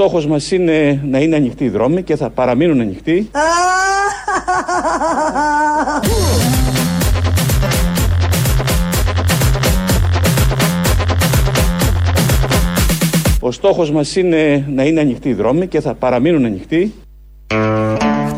Ο στόχος μας είναι να είναι ανοιχτοί οι δρόμοι και θα παραμείνουν ανοιχτοί. Ο στόχος μας είναι να είναι ανοιχτοί οι δρόμοι και θα παραμείνουν ανοιχτοί.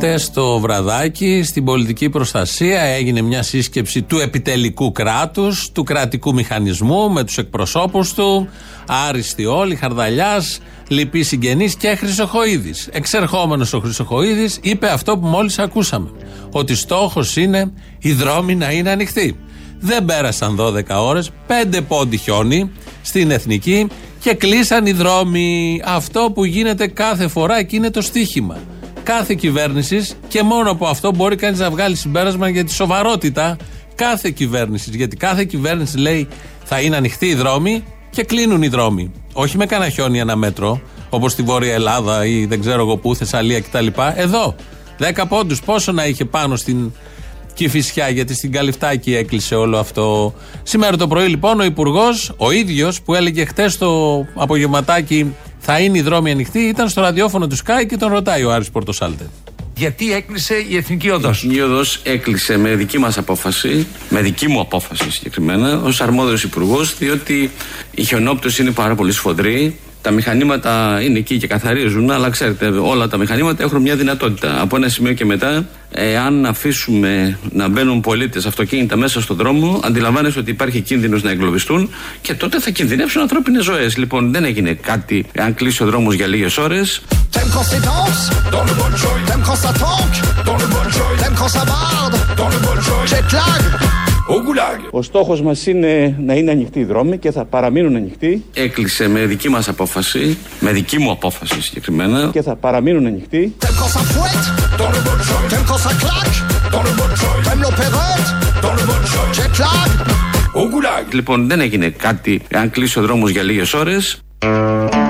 Χτε το βραδάκι στην πολιτική προστασία έγινε μια σύσκεψη του επιτελικού κράτους, του κρατικού μηχανισμού με τους εκπροσώπους του, άριστοι όλοι, Χαρδαλιάς, λυπή συγγενής και Χρυσοχοίδης. Εξερχόμενος ο Χρυσοχοίδης είπε αυτό που μόλις ακούσαμε. Ότι στόχος είναι οι δρόμοι να είναι ανοιχτοί. Δεν πέρασαν 12 ώρες, 5 πόντι χιόνι στην εθνική και κλείσαν οι δρόμοι. Αυτό που γίνεται κάθε φορά και είναι το στίχημα κάθε κυβέρνησης και μόνο από αυτό μπορεί κανείς να βγάλει συμπέρασμα για τη σοβαρότητα κάθε κυβέρνησης. Γιατί κάθε κυβέρνηση λέει θα είναι ανοιχτοί οι δρόμοι και κλείνουν οι δρόμοι. Όχι με κανένα χιόνι ένα μέτρο, όπως στη Βόρεια Ελλάδα ή δεν ξέρω εγώ πού, Θεσσαλία κτλ. Εδώ. 10 πόντους. Πόσο να είχε πάνω στην Κηφισιά, γιατί στην Καλυφτάκη έκλεισε όλο αυτό. Σήμερα το πρωί λοιπόν ο Υπουργός, ο ίδιος που έλεγε χτες το απογευματάκι θα είναι οι δρόμοι ανοιχτοί, ήταν στο ραδιόφωνο του Sky και τον ρωτάει ο Άρης Πορτοσάλτε. Γιατί έκλεισε η Εθνική Οδός; Η Εθνική Οδός έκλεισε με δική μας απόφαση, με δική μου απόφαση συγκεκριμένα, ως αρμόδιος υπουργός, διότι η χιονόπτωση είναι πάρα πολύ σφοδρή. Τα μηχανήματα είναι εκεί και καθαρίζουν, αλλά ξέρετε, όλα τα μηχανήματα έχουν μια δυνατότητα. Από ένα σημείο και μετά, εάν αφήσουμε να μπαίνουν πολίτες αυτοκίνητα μέσα στον δρόμο, αντιλαμβάνεσαι ότι υπάρχει κίνδυνος να εγκλωβιστούν και τότε θα κινδυνεύσουν ανθρώπινες ζωές. Λοιπόν, δεν έγινε κάτι αν κλείσει ο δρόμος για λίγες ώρες. Ο στόχος μας είναι να είναι ανοιχτοί οι δρόμοι και θα παραμείνουν ανοιχτοί. Έκλεισε με δική μας απόφαση, με δική μου απόφαση συγκεκριμένα. Και θα παραμείνουν ανοιχτοί. Λοιπόν, δεν έγινε κάτι αν κλείσει ο δρόμος για λίγες ώρες.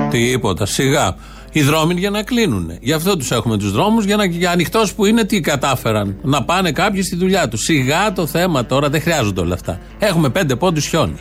Τίποτα, σιγά οι δρόμοι για να κλείνουν. Γι' αυτό τους έχουμε τους δρόμους, για, να, για ανοιχτός που είναι τι κατάφεραν. Να πάνε κάποιοι στη δουλειά τους. Σιγά το θέμα τώρα, δεν χρειάζονται όλα αυτά. Έχουμε πέντε πόντους χιόνι.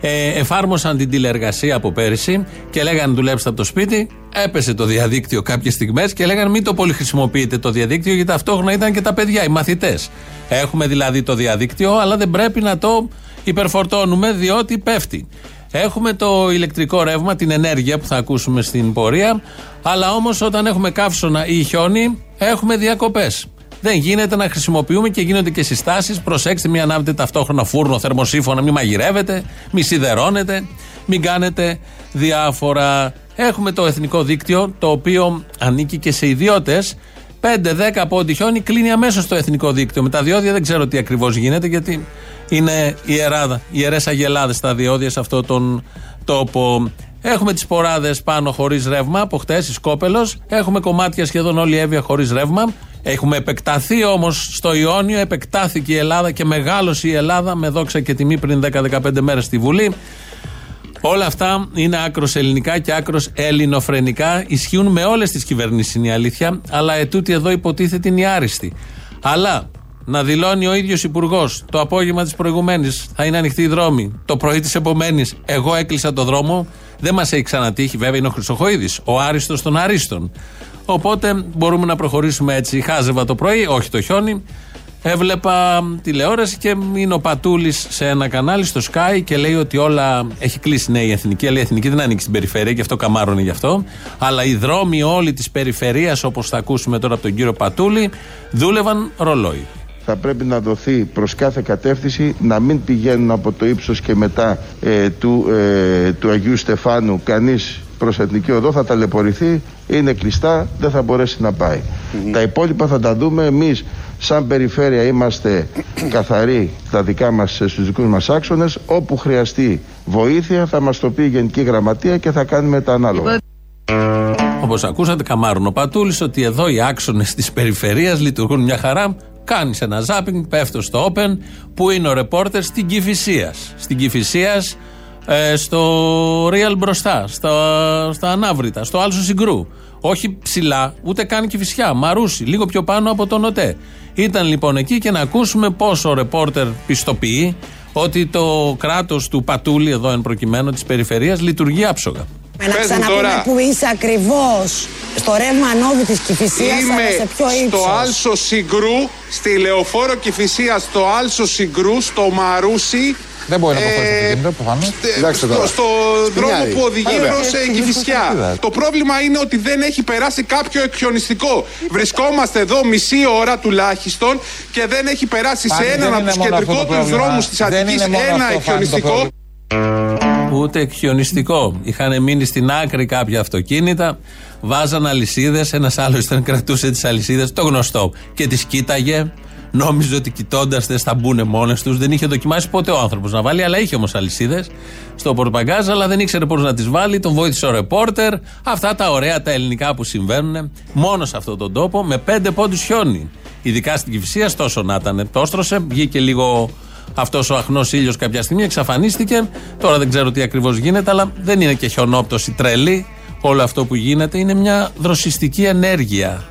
Ε, εφάρμοσαν την τηλεργασία από πέρυσι και λέγανε δουλέψτε από το σπίτι. Έπεσε το διαδίκτυο κάποιες στιγμές και λέγανε μην το πολύ χρησιμοποιείτε το διαδίκτυο γιατί ταυτόχρονα ήταν και τα παιδιά, οι μαθητές. Έχουμε δηλαδή το διαδίκτυο, αλλά δεν πρέπει να το υπερφορτώνουμε διότι πέφτει. Έχουμε το ηλεκτρικό ρεύμα, την ενέργεια που θα ακούσουμε στην πορεία. Αλλά όμως όταν έχουμε καύσωνα ή χιόνι, έχουμε διακοπές. Δεν γίνεται να χρησιμοποιούμε και γίνονται και συστάσεις. Προσέξτε, μην ανάβετε ταυτόχρονα φούρνο, θερμοσύφωνα, μην μαγειρεύετε, μην σιδερώνετε, μην κάνετε διάφορα. Έχουμε το εθνικό δίκτυο, το οποίο ανήκει και σε ιδιώτες. 5-10 πόντι χιόνι κλείνει αμέσως το εθνικό δίκτυο. Με τα διόδια δεν ξέρω τι ακριβώς γίνεται, γιατί είναι ιεράδα, ιερές αγελάδες στα διόδια σε αυτόν τον τόπο. Έχουμε τις ποράδες πάνω χωρίς ρεύμα από χτες, η Σκόπελο. Έχουμε κομμάτια σχεδόν όλη η Εύβοια χωρίς ρεύμα. Έχουμε επεκταθεί όμως στο Ιόνιο, επεκτάθηκε η Ελλάδα και μεγάλωσε η Ελλάδα με δόξα και τιμή πριν 10-15 μέρες στη Βουλή. Όλα αυτά είναι άκρος ελληνικά και άκρος ελληνοφρενικά. Ισχύουν με όλες τις κυβερνήσεις, είναι η αλήθεια. Αλλά ετούτη εδώ υποτίθεται είναι η άριστη. Αλλά να δηλώνει ο ίδιος υπουργός το απόγευμα της προηγουμένης θα είναι ανοιχτή η δρόμη. Το πρωί της επομένης, εγώ έκλεισα το δρόμο. Δεν μας έχει ξανατύχει, βέβαια είναι ο Χρυσοχοίδης, ο άριστος των αρίστων. Οπότε μπορούμε να προχωρήσουμε έτσι. Χάζευα το πρωί, όχι το χιόνι. Έβλεπα τηλεόραση και είναι ο Πατούλης σε ένα κανάλι στο Sky και λέει ότι όλα έχει κλείσει ναι η εθνική, αλλά η εθνική δεν ανήκει στην περιφέρεια και αυτό καμάρωνε γι' αυτό. Αλλά οι δρόμοι όλοι της περιφερειας, όπως θα ακούσουμε τώρα από τον κύριο Πατούλη, δούλευαν ρολόι θα πρέπει να δοθεί προς κάθε κατεύθυνση να μην πηγαίνουν από το ύψος και μετά ε, του, ε, του Αγίου Στεφάνου. Κανείς προς Εθνική Οδό θα ταλαιπωρηθεί, είναι κλειστά, δεν θα μπορέσει να πάει. Τα υπόλοιπα θα τα δούμε εμείς. Σαν περιφέρεια είμαστε καθαροί στα δικά μας, στους δικούς μας άξονες. Όπου χρειαστεί βοήθεια θα μας το πει η Γενική Γραμματεία και θα κάνουμε τα ανάλογα. Όπως ακούσατε, καμάρουν ο Πατούλης ότι εδώ οι άξονες της περιφερείας λειτουργούν μια χαρά Κάνεις ένα ζάπινγκ, πέφτω στο Open, που είναι ο ρεπόρτερ στην Κυφυσία. Στην Κυφυσία, ε, στο Real μπροστά, στα, στα Ανάβρητα, στο Άλσο Συγκρού. Όχι ψηλά, ούτε καν Κυφυσιά, Μαρούσι, λίγο πιο πάνω από τον ΟΤΕ. Ήταν λοιπόν εκεί και να ακούσουμε πόσο ο ρεπόρτερ πιστοποιεί ότι το κράτος του Πατούλη, εδώ εν προκειμένου της περιφερεια, λειτουργεί άψογα. Με να Πες μου ξαναπούμε τώρα. που είσαι ακριβώς στο ρεύμα ανόδου της Κηφισίας, αλλά Είμαι σε ποιο ύψος. στο Άλσο Συγκρού, στη Λεωφόρο Κηφισία, στο Άλσο Συγκρού, στο Μαρούσι. Δεν μπορεί να το ε, χωρίσει το κινητό, προφανώς. στε- Κοιτάξτε στο, τώρα. στο δρόμο Μοιάζει. που οδηγεί Βέβαια. προς ε, Κηφισιά. Το πρόβλημα είναι ότι δεν έχει περάσει κάποιο εκχιονιστικό. Βρισκόμαστε εδώ μισή ώρα τουλάχιστον και δεν έχει περάσει σε Πάλι έναν δεν από είναι του μόνο αυτό το κεντρικότερου πρόβλημα. δρόμου τη Δεν Αττικής είναι μόνο ένα αυτό, Φάνη, το εκχιονιστικό. Πρόβλημα. Ούτε χιονιστικό. Είχαν μείνει στην άκρη κάποια αυτοκίνητα, βάζαν αλυσίδες. Ένας άλλος ήταν κρατούσε τις αλυσίδες, το γνωστό. Και τις κοίταγε. Νόμιζε ότι κοιτώντας τες θα μπουν μόνες τους. Δεν είχε δοκιμάσει ποτέ ο άνθρωπος να βάλει, αλλά είχε όμως αλυσίδες στο πορτμπαγκάζ, αλλά δεν ήξερε πώς να τις βάλει. Τον βοήθησε ο ρεπόρτερ. Αυτά τα ωραία τα ελληνικά που συμβαίνουν μόνος σε αυτόν τον τόπο με πέντε πόντους χιόνι. Ειδικά στην Κυφυσία, τόσο να ήταν. Το έστρωσε, βγήκε λίγο αυτός ο αχνός ήλιος κάποια στιγμή, εξαφανίστηκε. Τώρα δεν ξέρω τι ακριβώς γίνεται, αλλά δεν είναι και χιονόπτωση τρελή. Όλο αυτό που γίνεται είναι μια δροσιστική ενέργεια.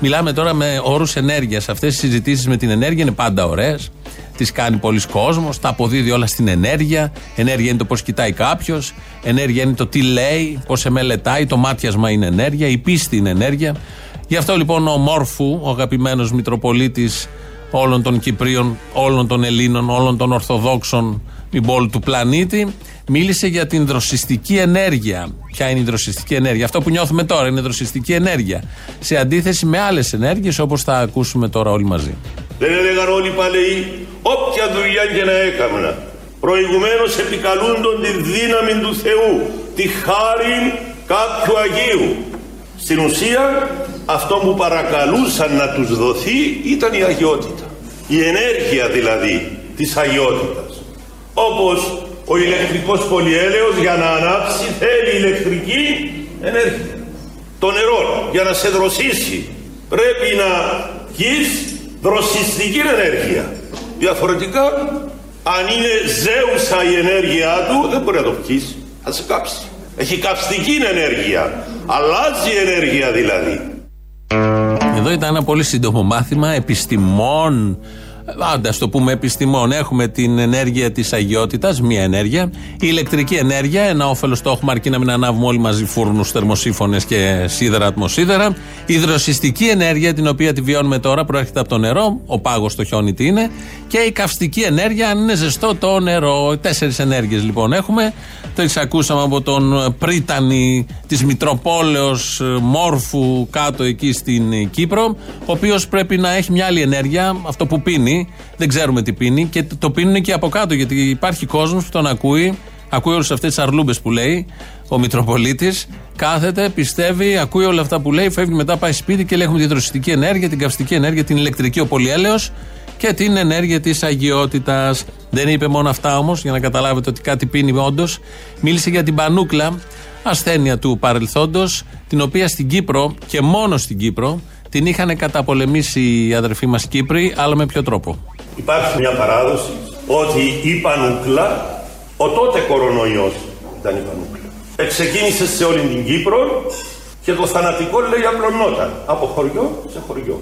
Μιλάμε τώρα με όρους ενέργειας. Αυτές οι συζητήσεις με την ενέργεια είναι πάντα ωραίες. Τις κάνει πολλοί κόσμος, τα αποδίδει όλα στην ενέργεια. Ενέργεια είναι το πώς κοιτάει κάποιος. Ενέργεια είναι το τι λέει, πώς σε μελετάει. Το μάτιασμα είναι ενέργεια. Η πίστη είναι ενέργεια. Γι' αυτό λοιπόν ο Μόρφου, ο αγαπημένος Μητροπολίτης όλων των Κυπρίων, όλων των Ελλήνων, όλων των Ορθοδόξων μπόλ του πλανήτη, μίλησε για την δροσιστική ενέργεια. Ποια είναι η δροσιστική ενέργεια; Αυτό που νιώθουμε τώρα είναι δροσιστική ενέργεια. Σε αντίθεση με άλλες ενέργειες όπως θα ακούσουμε τώρα όλοι μαζί. Δεν έλεγαν όλοι οι παλαιοί, όποια δουλειά και να έκανα. Προηγουμένως επικαλούντον τη δύναμη του Θεού, τη χάρη κάποιου Αγίου. Στην ουσία, αυτό που παρακαλούσαν να τους δοθεί ήταν η αγιότητα. Η ενέργεια δηλαδή της αγιότητας. Όπως ο ηλεκτρικός πολυέλαιος για να ανάψει θέλει ηλεκτρική ενέργεια. Το νερό για να σε δροσίσει πρέπει να γεις δροσιστική ενέργεια. Διαφορετικά, αν είναι ζέουσα η ενέργειά του, δεν μπορεί να το πιείς. Θα σε κάψει. Έχει καυστική ενέργεια. Αλλάζει η ενέργεια δηλαδή. Εδώ ήταν ένα πολύ σύντομο μάθημα επιστημών. Άντε, το πούμε επιστημών. Έχουμε την ενέργεια της αγιότητας, μία ενέργεια. Η ηλεκτρική ενέργεια, ένα όφελος το έχουμε αρκεί να μην ανάβουμε όλοι μαζί φούρνους, θερμοσύφωνες και σίδερα, ατμοσίδερα. Η δροσιστική ενέργεια, την οποία τη βιώνουμε τώρα, προέρχεται από το νερό. Ο πάγος το χιόνι τι είναι. Και η καυστική ενέργεια, αν είναι ζεστό το νερό. Τέσσερις ενέργειες λοιπόν έχουμε. Το ακούσαμε από τον πρίτανη της Μητροπόλεως Μόρφου κάτω εκεί στην Κύπρο, ο οποίος πρέπει να έχει μια άλλη ενέργεια, αυτό που πίνει. Δεν ξέρουμε τι πίνει και το πίνουν και από κάτω γιατί υπάρχει κόσμος που τον ακούει. Ακούει όλες αυτές τις αρλούμπες που λέει ο Μητροπολίτης. Κάθεται, πιστεύει, ακούει όλα αυτά που λέει, φεύγει μετά, πάει σπίτι και λέει: Έχουμε τη δροσιστική ενέργεια, την καυστική ενέργεια, την ηλεκτρική, ο πολυέλαιος και την ενέργεια της αγιότητας. Δεν είπε μόνο αυτά όμως, για να καταλάβετε ότι κάτι πίνει όντως. Μίλησε για την πανούκλα, ασθένεια του παρελθόντος, την οποία στην Κύπρο και μόνο στην Κύπρο την είχαν καταπολεμήσει οι αδερφοί μας Κύπροι, αλλά με ποιο τρόπο; Υπάρχει μια παράδοση ότι η πανούκλα, ο τότε κορονοϊός ήταν η πανούκλα. Εξεκίνησε σε όλη την Κύπρο και το θανατικό λέει απλωνόταν από χωριό σε χωριό.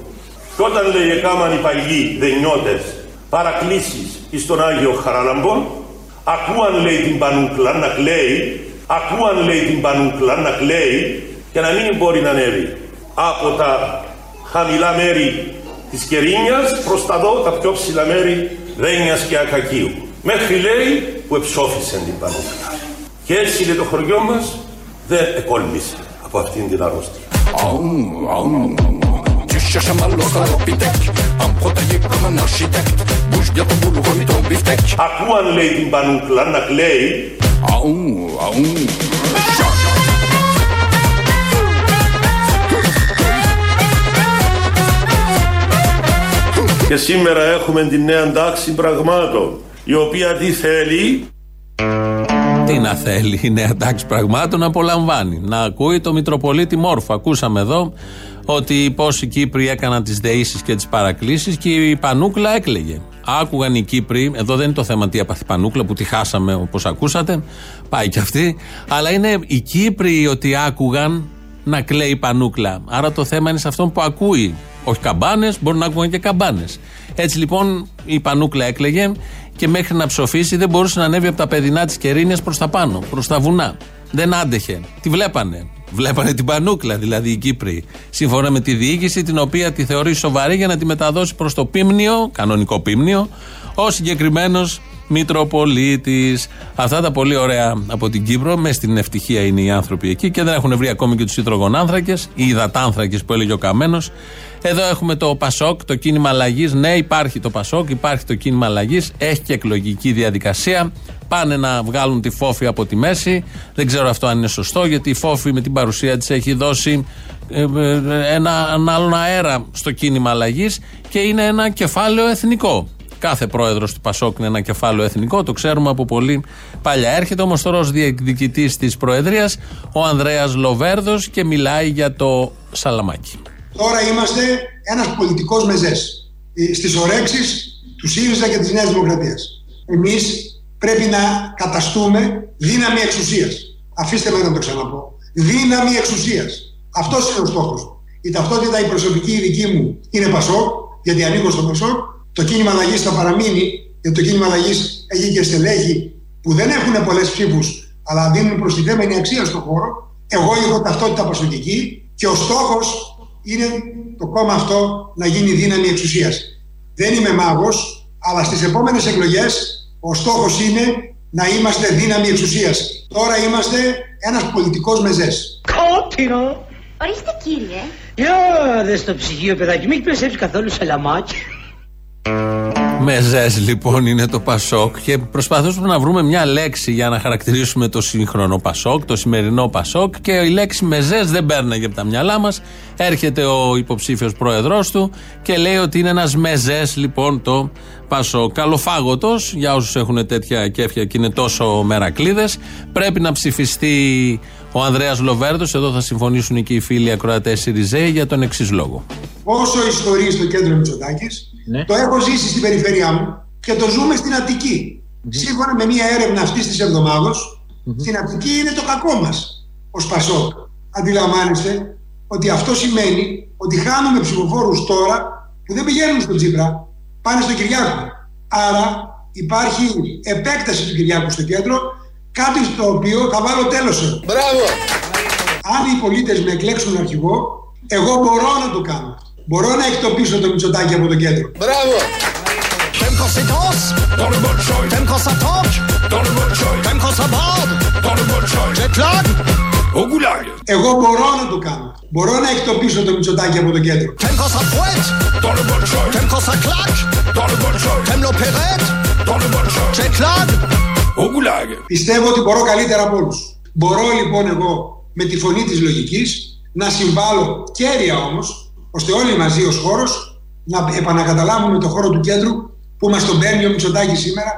Και όταν λέει έκαναν οι παλιοί δενιώτες παρακλήσεις εις τον Άγιο Χαραλαμπό, ακούαν λέει την πανούκλα να κλαίει, ακούαν λέει την πανούκλα να κλαίει και να μην μπορεί να ανέβει από τα χαμηλά μέρη της Κερίνιας προς τα δω τα πιο ψηλά μέρη Δένιας και Ακακίου. Μέχρι λέει που εψόφισαν την πανούκλα. Και έτσι λέει το χωριό μας δεν εκόλμησε από αυτήν την αρρώστια. Tu cherches un malot dans le pitec, un protégé comme un architecte. Bouge bien ton boulot, remis ton beefsteak. Ακούαν λέει την πανούκλα να κλαίει Aou, aou. Και σήμερα έχουμε την νέα τάξη πραγμάτων η οποία τι θέλει; Τι να θέλει η νέα τάξη πραγμάτων να απολαμβάνει. Να ακούει το Μητροπολίτη Μόρφο. Ακούσαμε εδώ ότι πόσοι Κύπροι έκαναν τις δεήσεις και τις παρακλήσεις και η Πανούκλα έκλαιγε. Άκουγαν οι Κύπροι, εδώ δεν είναι το θέμα τι έπαθε η Πανούκλα που τη χάσαμε όπως ακούσατε, πάει και αυτή. Αλλά είναι οι Κύπροι ότι άκουγαν να κλαίει η Πανούκλα. Άρα το θέμα είναι σε αυτόν που ακούει. Όχι καμπάνες, μπορεί να ακούγαν και καμπάνες. Έτσι λοιπόν η Πανούκλα έκλαιγε και μέχρι να ψοφήσει δεν μπορούσε να ανέβει από τα παιδινά της Κερίνιας προς τα πάνω, προς τα βουνά. Δεν άντεχε. Τη βλέπανε. Βλέπανε την πανούκλα, δηλαδή οι Κύπροι. Σύμφωνα με τη διοίκηση, την οποία τη θεωρεί σοβαρή για να τη μεταδώσει προς το πίμνιο, κανονικό πίμνιο, ο συγκεκριμένος Μητροπολίτης. Αυτά τα πολύ ωραία από την Κύπρο. Μες στην ευτυχία είναι οι άνθρωποι εκεί και δεν έχουν βρει ακόμη και τους υδρογονάνθρακες ή υδατάνθρακες που έλεγε ο Καμένος. Εδώ έχουμε το Πασόκ, το κίνημα αλλαγής. Ναι, υπάρχει το Πασόκ, υπάρχει το κίνημα αλλαγής. Έχει και εκλογική διαδικασία. Πάνε να βγάλουν τη φόφη από τη μέση. Δεν ξέρω αυτό αν είναι σωστό, γιατί η φόφη με την παρουσία της έχει δώσει ε, ε, ένα, ένα άλλον αέρα στο κίνημα αλλαγής και είναι ένα κεφάλαιο εθνικό. Κάθε πρόεδρος του Πασόκ είναι ένα κεφάλαιο εθνικό, το ξέρουμε από πολύ παλιά. Έρχεται όμως τώρα ως διεκδικητής της Προεδρίας ο Ανδρέας Λοβέρδος και μιλάει για το Σαλαμάκι. Τώρα είμαστε ένας πολιτικός μεζές στις ορέξεις του ΣΥΡΙΖΑ και της Νέας Δημοκρατίας. Εμείς πρέπει να καταστούμε δύναμη εξουσίας. Αφήστε με να το ξαναπώ. Δύναμη εξουσίας. Αυτός είναι ο στόχος. Η ταυτότητα, η προσωπική, η δική μου είναι Πασόκ, γιατί ανήκω στο Πασόκ. Το κίνημα αλλαγής θα παραμείνει, γιατί το κίνημα αλλαγής έχει και στελέχη που δεν έχουν πολλές ψήφους, αλλά δίνουν προστιθέμενη αξία στον χώρο. Εγώ έχω ταυτότητα πασοκική και ο στόχος είναι το κόμμα αυτό να γίνει δύναμη εξουσίας. Δεν είμαι μάγος, αλλά στις επόμενες εκλογές ο στόχος είναι να είμαστε δύναμη εξουσίας. Τώρα είμαστε ένας πολιτικός μεζές. Κόπινο! Ορίστε κύριε. Για δες στο ψυγείο, παιδάκι, μην έχεις καθόλου σαλαμάκι. Μεζέ λοιπόν είναι το Πασόκ και προσπαθούσαμε να βρούμε μια λέξη για να χαρακτηρίσουμε το σύγχρονο Πασόκ, το σημερινό Πασόκ και η λέξη μεζέ δεν παίρναγε από τα μυαλά μας. Έρχεται ο υποψήφιος πρόεδρό του και λέει ότι είναι ένας μεζέ λοιπόν το Πασόκ. Καλοφάγωτος για όσους έχουν τέτοια κέφια και είναι τόσο μερακλείδες. Πρέπει να ψηφιστεί ο Ανδρέας Λοβέρδος. Εδώ θα συμφωνήσουν και οι φίλοι ακροατές Σιριζέ για τον εξής λόγο. Όσο ιστορεί στο κέντρο Μητσοτάκης, ναι. το έχω ζήσει στην περιφέρειά μου και το ζούμε στην Αττική. Σύμφωνα με μια έρευνα αυτής της εβδομάδα, στην Αττική είναι το κακό μας ως Πασόκ. Αντιλαμβάνεστε ότι αυτό σημαίνει ότι χάνουμε ψηφοφόρους τώρα που δεν πηγαίνουν στον Τζίπρα, πάνε στο Κυριάκο. Άρα υπάρχει επέκταση του Κυριάκου στο κέντρο, κάτι στο οποίο θα βάλω τέλος. Μπράβο! Αν οι πολίτες με εκλέξουν αρχηγό, εγώ μπορώ να το κάνω. Μπορώ να εκτοπίσω το Μητσοτάκι από το κέντρο. Μπράβο! Εγώ μπορώ να το κάνω. Μπορώ να εκτοπίσω το Μητσοτάκι από το κέντρο. Πιστεύω ότι μπορώ καλύτερα από όλους. Μπορώ λοιπόν εγώ με τη φωνή της λογικής να συμβάλλω κέρια όμως ώστε όλοι μαζί ως χώρος να επανακαταλάβουμε το χώρο του κέντρου που μας τον παίρνει ο Μητσοτάκης σήμερα.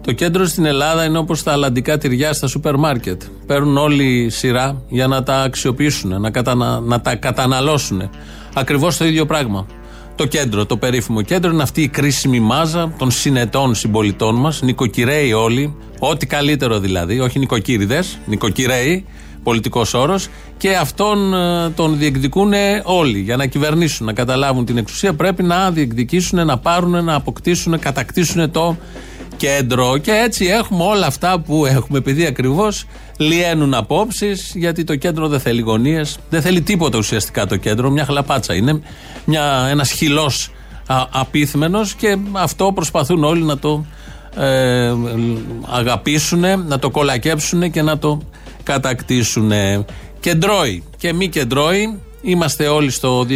Το κέντρο στην Ελλάδα είναι όπως τα αλλαντικά τυριά στα σούπερ μάρκετ. Παίρνουν όλη σειρά για να τα αξιοποιήσουν, να, κατανα, να τα καταναλώσουν. Ακριβώς το ίδιο πράγμα. Το κέντρο, το περίφημο κέντρο είναι αυτή η κρίσιμη μάζα των συνετών συμπολιτών μας, νοικοκυρέοι όλοι, ό,τι καλύτερο δηλαδή, όχι νοικοκύριδες, νοικοκυρέοι, πολιτικός όρος και αυτόν ε, τον διεκδικούν όλοι. Για να κυβερνήσουν, να καταλάβουν την εξουσία, πρέπει να διεκδικήσουν, να πάρουν, να αποκτήσουν, να κατακτήσουν το κέντρο. Και έτσι έχουμε όλα αυτά που έχουμε, επειδή ακριβώς λιένουν απόψεις, γιατί το κέντρο δεν θέλει γωνίες, δεν θέλει τίποτα ουσιαστικά το κέντρο. Μια χλαπάτσα είναι, ένας χυλός απίθμενος και αυτό προσπαθούν όλοι να το ε, αγαπήσουν, να το κολακέψουν και να το κατακτήσουν. Κεντρώοι και μη κεντρώοι, είμαστε όλοι στο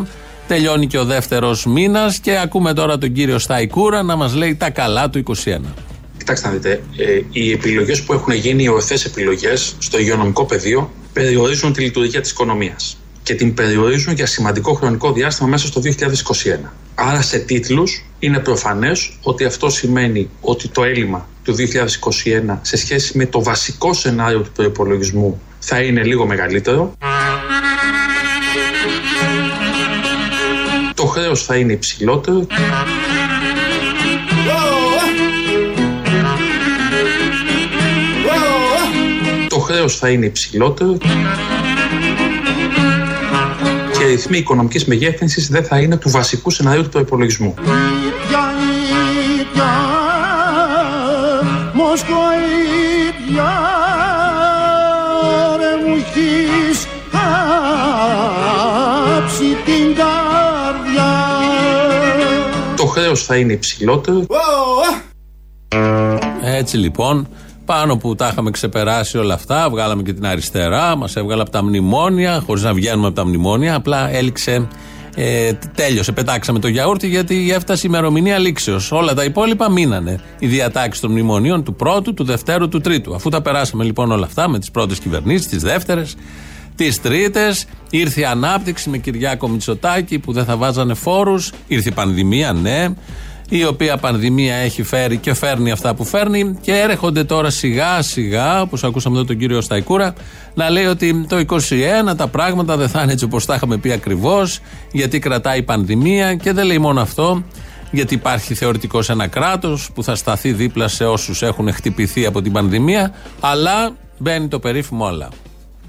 2021. Τελειώνει και ο δεύτερος μήνας και ακούμε τώρα τον κύριο Σταϊκούρα να μας λέει τα καλά του 2021. Κοιτάξτε να δείτε, ε, οι επιλογές που έχουν γίνει, οι ορθές επιλογές στο υγειονομικό πεδίο, περιορίζουν τη λειτουργία της οικονομίας και την περιορίζουν για σημαντικό χρονικό διάστημα μέσα στο 2021. Άρα σε τίτλους είναι προφανές ότι αυτό σημαίνει ότι το έλλειμμα του 2021 σε σχέση με το βασικό σενάριο του προπολογισμού θα είναι λίγο μεγαλύτερο. Το χρέος θα είναι υψηλότερο. Το χρέος θα είναι υψηλότερο αριθμοί οικονομικής μεγέθυνσης δεν θα είναι του βασικού σενάριου του υπολογισμού. Το χρέος θα είναι υψηλότερο. Έτσι λοιπόν πάνω που τα είχαμε ξεπεράσει όλα αυτά, βγάλαμε και την αριστερά, μας έβγαλε από τα μνημόνια, χωρίς να βγαίνουμε από τα μνημόνια, απλά έληξε. Ε, τέλειωσε, πετάξαμε το γιαούρτι γιατί έφτασε η ημερομηνία λήξεως. Όλα τα υπόλοιπα μείνανε. Οι διατάξεις των μνημονίων του πρώτου, του δευτέρου, του τρίτου. Αφού τα περάσαμε λοιπόν όλα αυτά με τις πρώτες κυβερνήσεις, τις δεύτερες, τις τρίτες, ήρθε η ανάπτυξη με Κυριάκο Μητσοτάκη που δεν θα βάζανε φόρους, ήρθε η πανδημία, ναι η οποία πανδημία έχει φέρει και φέρνει αυτά που φέρνει και έρχονται τώρα σιγά σιγά, όπως ακούσαμε εδώ τον κύριο Σταϊκούρα, να λέει ότι το 21 τα πράγματα δεν θα είναι έτσι όπως τα είχαμε πει ακριβώς, γιατί κρατάει η πανδημία και δεν λέει μόνο αυτό, γιατί υπάρχει θεωρητικός ένα κράτος που θα σταθεί δίπλα σε όσους έχουν χτυπηθεί από την πανδημία, αλλά μπαίνει το περίφημο αλλά.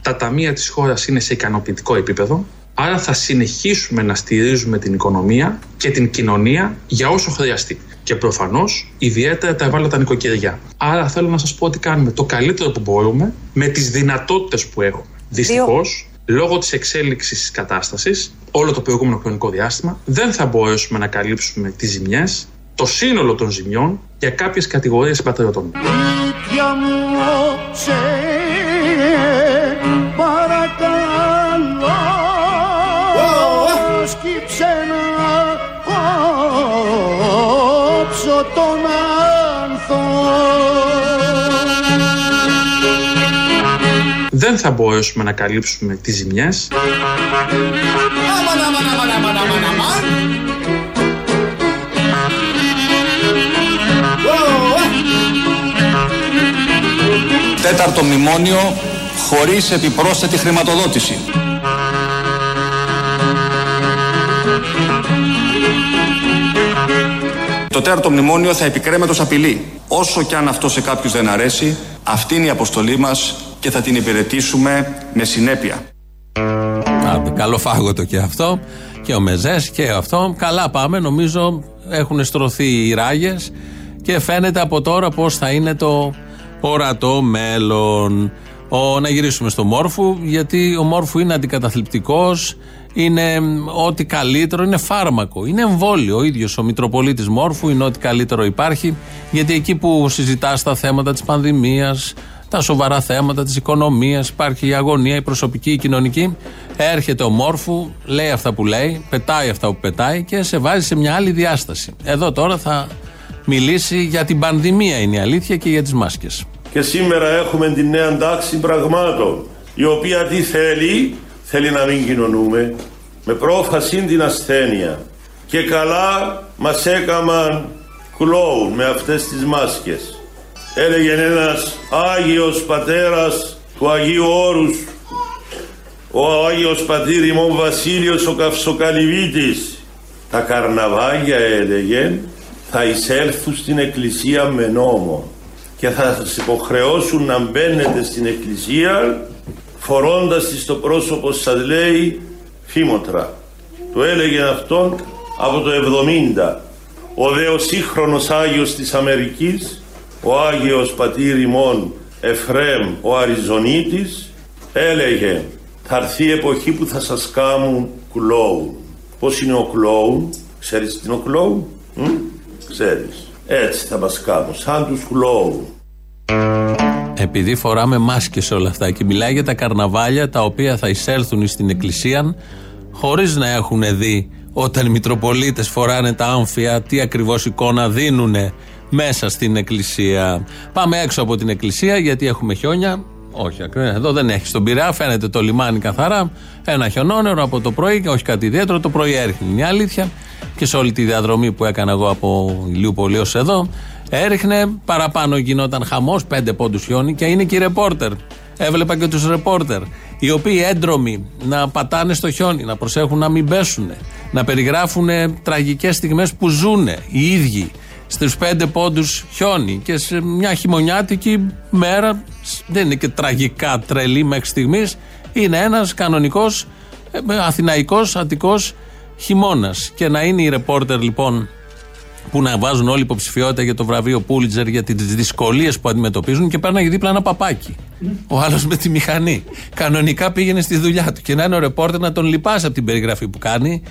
Τα ταμεία της χώρας είναι σε ικανοποιητικό επίπεδο. Άρα θα συνεχίσουμε να στηρίζουμε την οικονομία και την κοινωνία για όσο χρειαστεί. Και προφανώς ιδιαίτερα τα ευάλωτα νοικοκυριά. Άρα θέλω να σας πω ότι κάνουμε το καλύτερο που μπορούμε με τις δυνατότητες που έχουμε. Δυστυχώς, λόγω της εξέλιξης της κατάστασης, όλο το προηγούμενο χρονικό διάστημα, δεν θα μπορέσουμε να καλύψουμε τις ζημιές, το σύνολο των ζημιών για κάποιες κατηγορίες συμπατριωτών. Κόψω τον άνθο Δεν θα μπορέσουμε να καλύψουμε τις ζημιές Τέταρτο μνημόνιο χωρίς επιπρόσθετη χρηματοδότηση. Το τέταρτο μνημόνιο θα επικρέμετος απειλή. Όσο κι αν αυτό σε κάποιους δεν αρέσει, αυτή είναι η αποστολή μας και θα την υπηρετήσουμε με συνέπεια. Άντε, καλό φάγωτο και αυτό. Και ο Μεζές και αυτό. Καλά πάμε. Νομίζω έχουν στρωθεί οι ράγες και φαίνεται από τώρα πώς θα είναι το ορατό μέλλον. Ο, να γυρίσουμε στο Μόρφου, γιατί ο Μόρφου είναι αντικαταθλιπτικός, είναι ό,τι καλύτερο, είναι φάρμακο, είναι εμβόλιο. Ο ίδιος ο Μητροπολίτης Μόρφου είναι ό,τι καλύτερο υπάρχει, γιατί εκεί που συζητάς τα θέματα της πανδημίας, τα σοβαρά θέματα της οικονομίας, υπάρχει η αγωνία, η προσωπική, η κοινωνική. Έρχεται ο Μόρφου, λέει αυτά που λέει, πετάει αυτά που πετάει και σε βάζει σε μια άλλη διάσταση. Εδώ τώρα θα μιλήσει για την πανδημία, είναι η αλήθεια, και για τις μάσκες. Και σήμερα έχουμε την νέα τάξη πραγμάτων, η οποία τι θέλει, θέλει να μην κοινωνούμε, με πρόφαση την ασθένεια. Και καλά μας έκαμαν κλόουν με αυτές τις μάσκες. Έλεγε ένας Άγιος Πατέρας του Αγίου Όρους, ο Άγιος Πατήρ ημών Βασίλειος ο Καυσοκαλυβίτης. Τα καρναβάγια έλεγε θα εισέλθουν στην εκκλησία με νόμο και θα σας υποχρεώσουν να μπαίνετε στην εκκλησία φορώντας της στο πρόσωπο σας λέει φήμοτρα. Το έλεγε αυτόν από το 70. Ο δε ο σύγχρονος Άγιος της Αμερικής, ο Άγιος Πατήρ ημών Εφρέμ ο Αριζονίτης, έλεγε θα έρθει η εποχή που θα σας κάμουν κλόουν. Πώς είναι ο κλόουν, ξέρεις τι είναι ο κλόουν, μ; ξέρεις. Έτσι θα μας κάνουν, σαν τους κλόουν. Επειδή φοράμε μάσκες όλα αυτά και μιλάει για τα καρναβάλια τα οποία θα εισέλθουν στην εκκλησία χωρίς να έχουν δει όταν οι Μητροπολίτες φοράνε τα άμφια τι ακριβώς εικόνα δίνουν μέσα στην εκκλησία. Πάμε έξω από την εκκλησία γιατί έχουμε χιόνια. Όχι, ακριβώς, εδώ δεν έχει στον Πειραιά, φαίνεται το λιμάνι καθαρά. Ένα χιονόνερο από το πρωί και όχι κάτι ιδιαίτερο. Το πρωί έριχνε, είναι η αλήθεια. Και σε όλη τη διαδρομή που έκανα εγώ από Ηλιούπολη ως εδώ, έριχνε παραπάνω γινόταν χαμός, πέντε πόντους χιόνι και είναι και οι ρεπόρτερ. Έβλεπα και τους ρεπόρτερ, οι οποίοι έντρομοι να πατάνε στο χιόνι, να προσέχουν να μην πέσουν, να περιγράφουν τραγικές στιγμές που ζουν οι ίδιοι στους πέντε πόντους χιόνι. Και σε μια χειμωνιάτικη μέρα, δεν είναι και τραγικά τρελή μέχρι στιγμής, είναι ένας κανονικός αθηναϊκός, αττικός χειμώνας. Και να είναι οι ρεπόρτερ λοιπόν που να βάζουν όλη υποψηφιότητα για το βραβείο Πούλιτζερ για τις δυσκολίες που αντιμετωπίζουν και πέρναγε δίπλα ένα παπάκι. Ο άλλος με τη μηχανή. Κανονικά πήγαινε στη δουλειά του και να είναι ο ρεπόρτερ να τον λυπάσει από την περιγραφή που κάνει.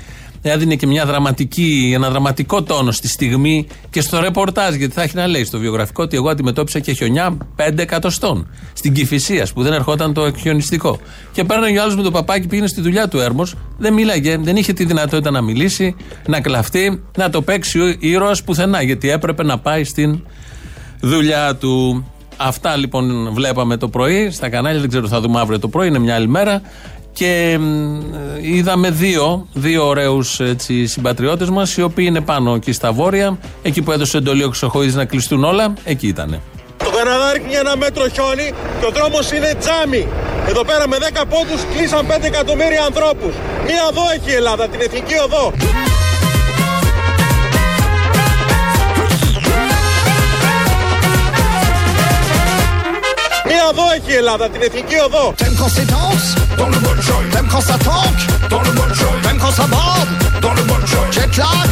Έδινε και μια δραματική, ένα δραματικό τόνο στη στιγμή και στο ρεπορτάζ. Γιατί θα έχει να λέει στο βιογραφικό ότι εγώ αντιμετώπισα και χιονιά 5 εκατοστών. Στην Κυφυσία που δεν ερχόταν το χιονιστικό. Και πέρναγε ο άλλο με το παπάκι, πήγαινε στη δουλειά του Έρμος, δεν μίλαγε, δεν είχε τη δυνατότητα να μιλήσει, να κλαφτεί, να το παίξει ο ήρωας πουθενά. Γιατί έπρεπε να πάει στην δουλειά του. Αυτά λοιπόν βλέπαμε το πρωί στα κανάλια, δεν ξέρω θα δούμε αύριο το πρωί, είναι μια άλλη μέρα. Και είδαμε δύο, δύο ωραίους συμπατριώτες μας, οι οποίοι είναι πάνω εκεί στα βόρεια, εκεί που έδωσε εντολή ο Χρυσοχοίδη να κλειστούν όλα, εκεί ήταν. Το Καναδά ρίχνει ένα μέτρο χιόνι και ο δρόμος είναι τζάμι. Εδώ πέρα με 10 πόντους κλείσαν 5 εκατομμύρια ανθρώπους. Μία οδό έχει η Ελλάδα, την εθνική οδό. Le bon joint. Jet lag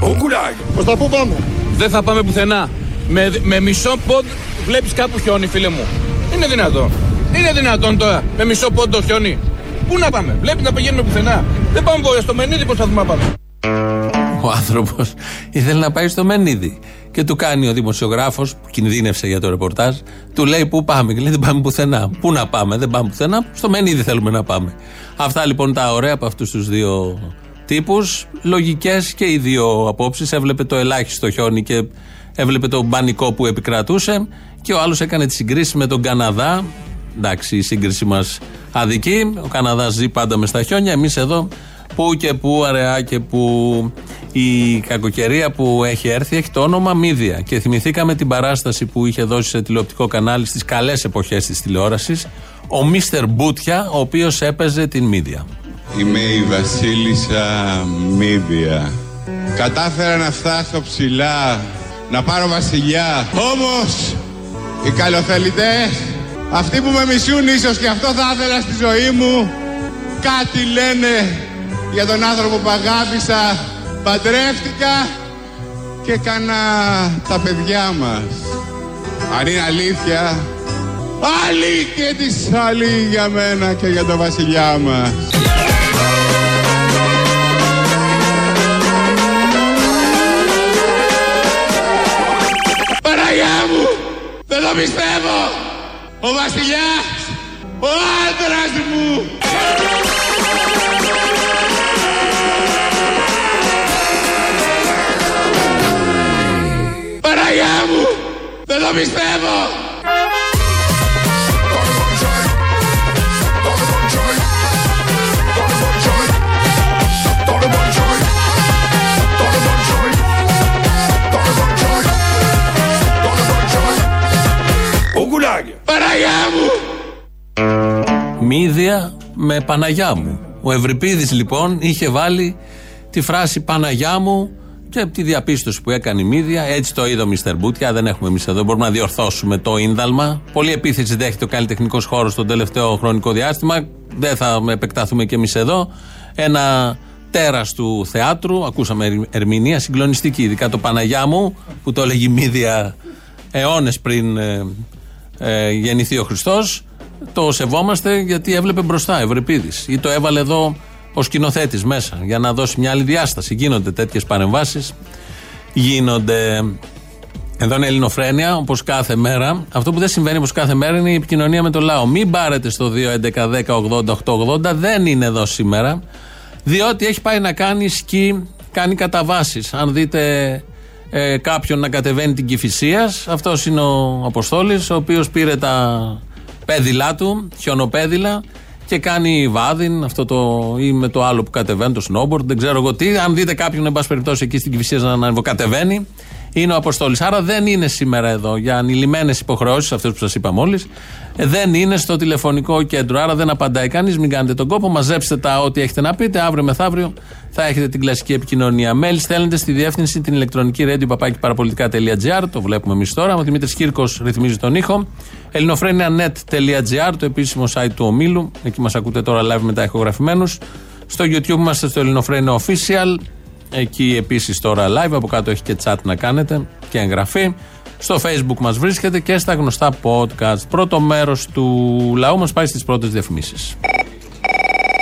Au goulag. Προς τα πού πάμε; Δεν θα πάμε πουθενά. Με, με μισό πόντ βλέπεις κάπου χιόνι, φίλε μου. Είναι δυνατόν. Είναι δυνατόν τώρα με μισό πόντο χιόνι. Πού να πάμε, βλέπεις να πηγαίνουμε πουθενά. Δεν πάμε βόρεια, στο Μενίδη προσπαθούμε να πάμε. Ο άνθρωπος ήθελε να πάει στο Μενίδη. Και του κάνει ο δημοσιογράφος που κινδύνευσε για το ρεπορτάζ, του λέει Πού πάμε, και λέει Δεν πάμε πουθενά. Πού να πάμε, δεν πάμε πουθενά. Στο Μενίδη θέλουμε να πάμε. Αυτά λοιπόν τα ωραία από αυτούς τους δύο τύπους. Λογικές και οι δύο απόψεις. Έβλεπε το ελάχιστο χιόνι και έβλεπε το μπανικό που επικρατούσε. Και ο άλλος έκανε τη συγκρίση με τον Καναδά. Εντάξει, η σύγκριση μας αδική. Ο Καναδάς ζει πάντα με στα χιόνια. Εμείς εδώ που και που, αραιά και που η κακοκαιρία που έχει έρθει έχει το όνομα Μίδια. Και θυμηθήκαμε την παράσταση που είχε δώσει σε τηλεοπτικό κανάλι στις καλές εποχές της τηλεόρασης, ο Μίστερ Μπούτια, ο οποίος έπαιζε την Μίδια. Είμαι η Βασίλισσα Μίδια. Κατάφερα να φτάσω ψηλά, να πάρω βασιλιά. Όμως, οι καλοθελητές, αυτοί που με μισούν ίσως και αυτό θα ήθελα στη ζωή μου, κάτι λένε για τον άνθρωπο που αγάπησα, παντρεύτηκα και έκανα τα παιδιά μας. Αν είναι αλήθεια, άλλη και της άλλη για μένα και για τον βασιλιά μας. Παναγιά μου, δεν το πιστεύω. Ο βασιλιάς, ο άντρας μου. Το πιστεύω. Παναγιά μου! Μύδια με Παναγιά μου. Ο Ευρυπίδης λοιπόν είχε βάλει τη φράση Παναγιά μου και τη διαπίστωση που έκανε η Μύδια. Έτσι το είδε ο Μίστερ Μπούτια. Δεν έχουμε εμείς εδώ. Μπορούμε να διορθώσουμε το ίνδαλμα. Πολύ επίθεση δέχεται ο καλλιτεχνικός χώρος τον τελευταίο χρονικό διάστημα. Δεν θα επεκταθούμε κι εμείς εδώ. Ένα τέρας του θεάτρου. Ακούσαμε ερμηνεία συγκλονιστική. Ειδικά το Παναγιά μου που το έλεγε η Μύδια αιώνες πριν ε, ε, γεννηθεί ο Χριστός. Το σεβόμαστε γιατί έβλεπε μπροστά Ευρυπίδης. Ή το έβαλε εδώ ο σκηνοθέτης μέσα για να δώσει μια άλλη διάσταση. Γίνονται τέτοιες παρεμβάσεις. Γίνονται. Εδώ είναι Ελληνοφρένια, όπως κάθε μέρα. Αυτό που δεν συμβαίνει όπως κάθε μέρα είναι η επικοινωνία με το λαό. Μην πάρετε στο 2.11.10.80.880, δεν είναι εδώ σήμερα. Διότι έχει πάει να κάνει σκι, κάνει καταβάσεις. Αν δείτε ε, κάποιον να κατεβαίνει την Κυφυσία, αυτός είναι ο Αποστόλης, ο οποίος πήρε τα πέδιλά του, χιονοπέδιλα, και κάνει βάδιν, αυτό το ή με το άλλο που κατεβαίνει, το snowboard, δεν ξέρω εγώ τι. Αν δείτε κάποιον, εν πάση περιπτώσει, εκεί στην Κυφυσία να ανεβοκατεβαίνει, είναι ο Αποστόλης. Άρα δεν είναι σήμερα εδώ για ανηλυμένες υποχρεώσεις, αυτές που σας είπα μόλις. Δεν είναι στο τηλεφωνικό κέντρο. Άρα δεν απαντάει κανείς. Μην κάνετε τον κόπο. Μαζέψτε τα ό,τι έχετε να πείτε. Αύριο μεθαύριο θα έχετε την κλασική επικοινωνία. Μέλη στέλνετε στη διεύθυνση την ηλεκτρονική radio παπάκι παραπολιτικά.gr. Το βλέπουμε εμείς τώρα. Ο Δημήτρης Κύρκος ρυθμίζει τον ήχο. ελληνοφρένια.net.gr, το επίσημο site του ομίλου. Εκεί μας ακούτε τώρα live μετά ηχογραφημένους. Στο YouTube είμαστε στο Ελληνοφρένια Official. Εκεί επίσης τώρα live. Από κάτω έχει και chat να κάνετε και εγγραφή. Στο facebook μας βρίσκεται και στα γνωστά podcast. Πρώτο μέρος του λαού μας πάει στις πρώτες διαφημίσεις.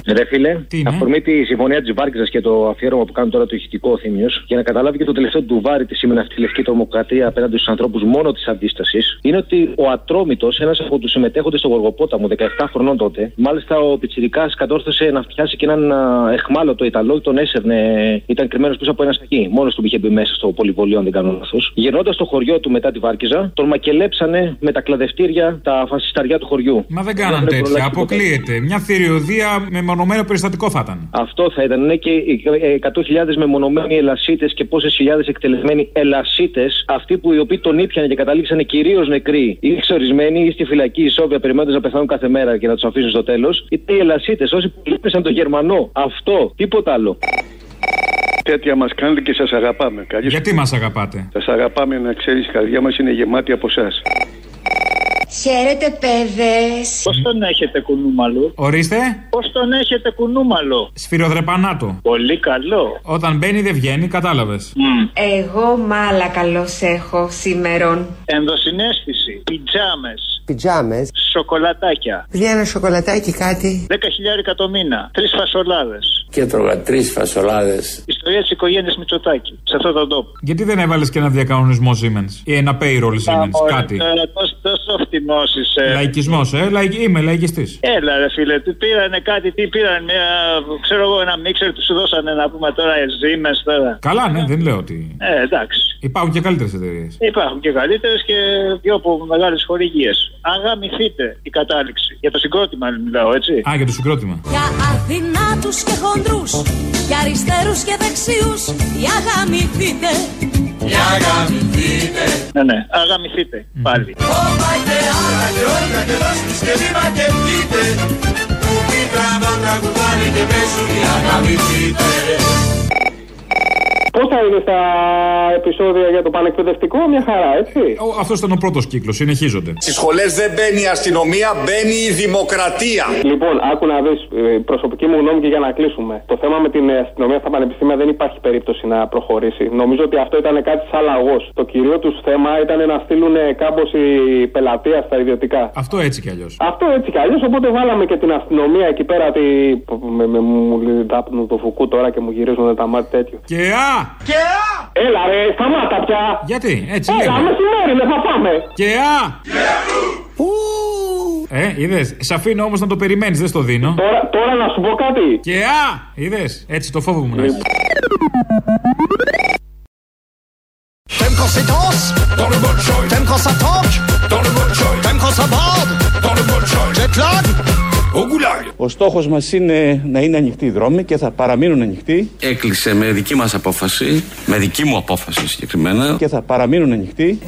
Ρε φίλε, αφορμή τη συμφωνία της Βάρκηζας και το αφιέρωμα που κάνει τώρα το ηχητικό Θήμιος, για να καταλάβει και το τελευταίο του βάρη τι σημαίνει αυτή η λευκή τρομοκρατία απέναντι στους ανθρώπους μόνο της αντίστασης, είναι ότι ο Ατρόμητος, ένας από τους συμμετέχοντες στο Γοργοπόταμο, 17 χρονών τότε, μάλιστα ο Πιτσυρικά κατόρθωσε να φτιάσει και έναν α, εχμάλωτο Ιταλό, τον έσερνε, ήταν κρυμμένος πίσω από ένα σακί. Μόνος του είχε μπει μέσα στο πολυβολείο, αν δεν κάνω λάθος. Γυρνώντα στο χωριό του μετά τη Βάρκηζα, τον μακελέψανε με τα κλαδευτήρια τα φασισταριά του χωριού. Μα δεν κάναν τέτοια. Αποκλείεται. Μια θηριωδία με μονομένο περιστατικό θα ήταν. Αυτό θα ήταν. Είναι και οι 100.000 μεμονωμένοι ελασίτες και πόσες χιλιάδες εκτελεσμένοι ελασίτες, αυτοί που οι οποίοι τον ήπιαν και καταλήξαν κυρίως νεκροί ή εξορισμένοι ή στη φυλακή ισόβια περιμένοντας να πεθάνουν κάθε μέρα και να τους αφήσουν στο τέλος, είτε οι ελασίτες, όσοι που λύπησαν τον Γερμανό. Αυτό, τίποτα άλλο. Τέτοια μας κάνετε και σας αγαπάμε. Καλή Γιατί μας αγαπάτε; Σας αγαπάμε να ξέρεις, η καρδιά μας είναι γεμάτη από εσά. Χαίρετε, παιδες. Πώς τον έχετε κουνούμαλο; Ορίστε. Πώς τον έχετε κουνούμαλο; Σφυροδρεπανάτο. Πολύ καλό. Όταν μπαίνει δεν βγαίνει, κατάλαβες. Εγώ μάλα καλώς έχω σήμερον. Ενδοσυναίσθηση. Πιτζάμες. Πιτζάμες. Σοκολατάκια. Βγαίνει ένα σοκολατάκι κάτι. 10 χιλιάρικα το μήνα. Τρεις φασολάδες. Και τρώγα τρεις φασολάδες. Ιστορία της οικογένειας Μητσοτάκη. Σε αυτόν τον τόπο. Γιατί δεν έβαλες και ένα διακανονισμό Siemens ή ένα payroll Siemens, κάτι; Τώρα, τόσο, τόσο φτηνό είσαι. Λαϊκισμός, ε, λαϊκ... είμαι λαϊκιστής. Έλα, ρε φίλε, τι πήρανε κάτι, τι πήραν, μια, ξέρω εγώ, ένα μίξερ τους σου δώσανε να πούμε τώρα Siemens τώρα. Καλά, ναι, δεν λέω ότι. Ε, εντάξει. Υπάρχουν και καλύτερες εταιρείες. Υπάρχουν και καλύτερες και πιο από μεγάλες χορηγίες. Αγαμηθείτε η κατάληξη. Για το συγκρότημα μιλάω, έτσι. Α, για το συγκρότημα. Για αδυνάτους και χοντρούς Για αριστερούς και δεξιούς Για γαμηθείτε Για αγαμηθείτε. Ναι, ναι, αγαμηθείτε πάλι. Πώ θα είναι στα επεισόδια για το πανεκπαιδευτικό, μια χαρά, έτσι. Αυτός ήταν ο πρώτος κύκλος, συνεχίζονται. Στις σχολές δεν μπαίνει η αστυνομία, μπαίνει η δημοκρατία. Λοιπόν, άκου να δεις, προσωπική μου γνώμη και για να κλείσουμε. Το θέμα με την αστυνομία στα πανεπιστήμια δεν υπάρχει περίπτωση να προχωρήσει. Νομίζω ότι αυτό ήταν κάτι σαν λαγός. Το κυρίω τους θέμα ήταν να στείλουν κάμποση πελατεία στα ιδιωτικά. Αυτό έτσι κι αλλιώς. Αυτό έτσι κι αλλιώς, οπότε βάλαμε και την αστυνομία εκεί πέρα. Τη... Με, με, μου τάπνουν το φουκού τώρα και μου γυρίζουν τα μάτια τέτοιο. Και α! Και α! Έλα ρε, σταμάτα πια! Γιατί, έτσι Έλα, λέμε. μεσημέρι, δεν θα πάμε! Και α! Ε, είδες. Σε αφήνω όμως να το περιμένεις, δεν στο δίνω. Τώρα, τώρα να σου πω κάτι. Και α! Είδες. Έτσι το φόβο μου να έχει. T'aimes quand c'est dense Dans le bon choy T'aimes quand ça tanque Dans le bon choy T'aimes quand ça bande Dans le bon choy Jet lag Au goulag Ο στόχος μας είναι να είναι ανοιχτοί οι δρόμοι και θα παραμείνουν ανοιχτοί Έκλεισε με δική μας απόφαση, με δική μου απόφαση συγκεκριμένα. και θα παραμείνουν ανοιχτοί.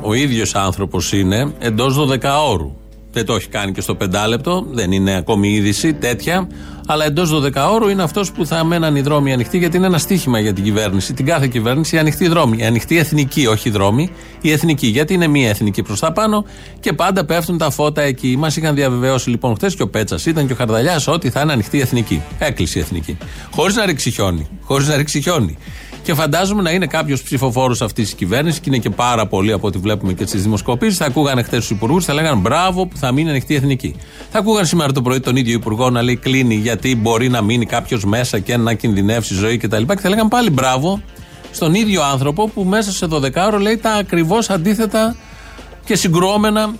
Ο ίδιος άνθρωπος είναι εντός 12 ώρου. Δεν το έχει κάνει και στο πεντάλεπτο, δεν είναι ακόμη είδηση τέτοια. Αλλά εντός 12 ώρου είναι αυτός που θα μέναν οι δρόμοι ανοιχτοί, γιατί είναι ένα στίχημα για την κυβέρνηση. Την κάθε κυβέρνηση, οι ανοιχτοί δρόμοι. Η ανοιχτή εθνική, όχι οι δρόμοι, η εθνική. Γιατί είναι μία εθνική προς τα πάνω και πάντα πέφτουν τα φώτα εκεί. Μας είχαν διαβεβαιώσει λοιπόν χθες και ο Πέτσας ήταν και ο Χαρδαλιάς ότι θα είναι ανοιχτή η εθνική. Έκλεισε η εθνική. Χωρίς να ρίξει χιόνι. Χωρίς να ρίξει χιόνι. Και φαντάζομαι να είναι κάποιος ψηφοφόρος αυτής της κυβέρνησης και είναι και πάρα πολλοί από ό,τι βλέπουμε και στις δημοσκοπήσεις. Θα ακούγανε χθες τους υπουργούς, θα λέγανε μπράβο που θα μείνει ανοιχτή η εθνική. Θα ακούγανε σήμερα το πρωί τον ίδιο υπουργό να λέει κλείνει γιατί μπορεί να μείνει κάποιος μέσα και να κινδυνεύσει η ζωή κτλ. Και θα λέγανε πάλι μπράβο στον ίδιο άνθρωπο που μέσα σε 12 ώρο λέει τα ακριβώς αντίθετα και συγκρουόμενα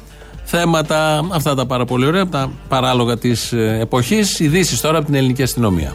θέματα. Αυτά τα πάρα πολύ ωραία, τα παράλογα της εποχής. Ειδήσεις τώρα από την ελληνική αστυνομία.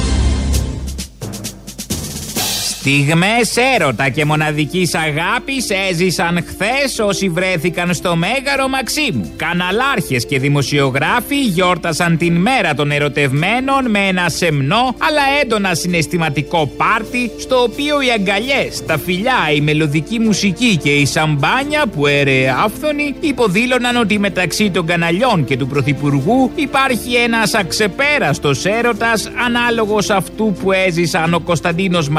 Στιγμές έρωτα και μοναδικής αγάπης έζησαν χθες όσοι βρέθηκαν στο Μέγαρο Μαξίμου. Καναλάρχες και δημοσιογράφοι γιόρτασαν την μέρα των ερωτευμένων με ένα σεμνό αλλά έντονα συναισθηματικό πάρτι στο οποίο οι αγκαλιές, τα φιλιά, η μελωδική μουσική και η σαμπάνια που έρεε άφθονη υποδήλωναν ότι μεταξύ των καναλιών και του Πρωθυπουργού υπάρχει ένας αξεπέραστος έρωτας ανάλογος αυτού που έζησαν ο Κωνσταντίνος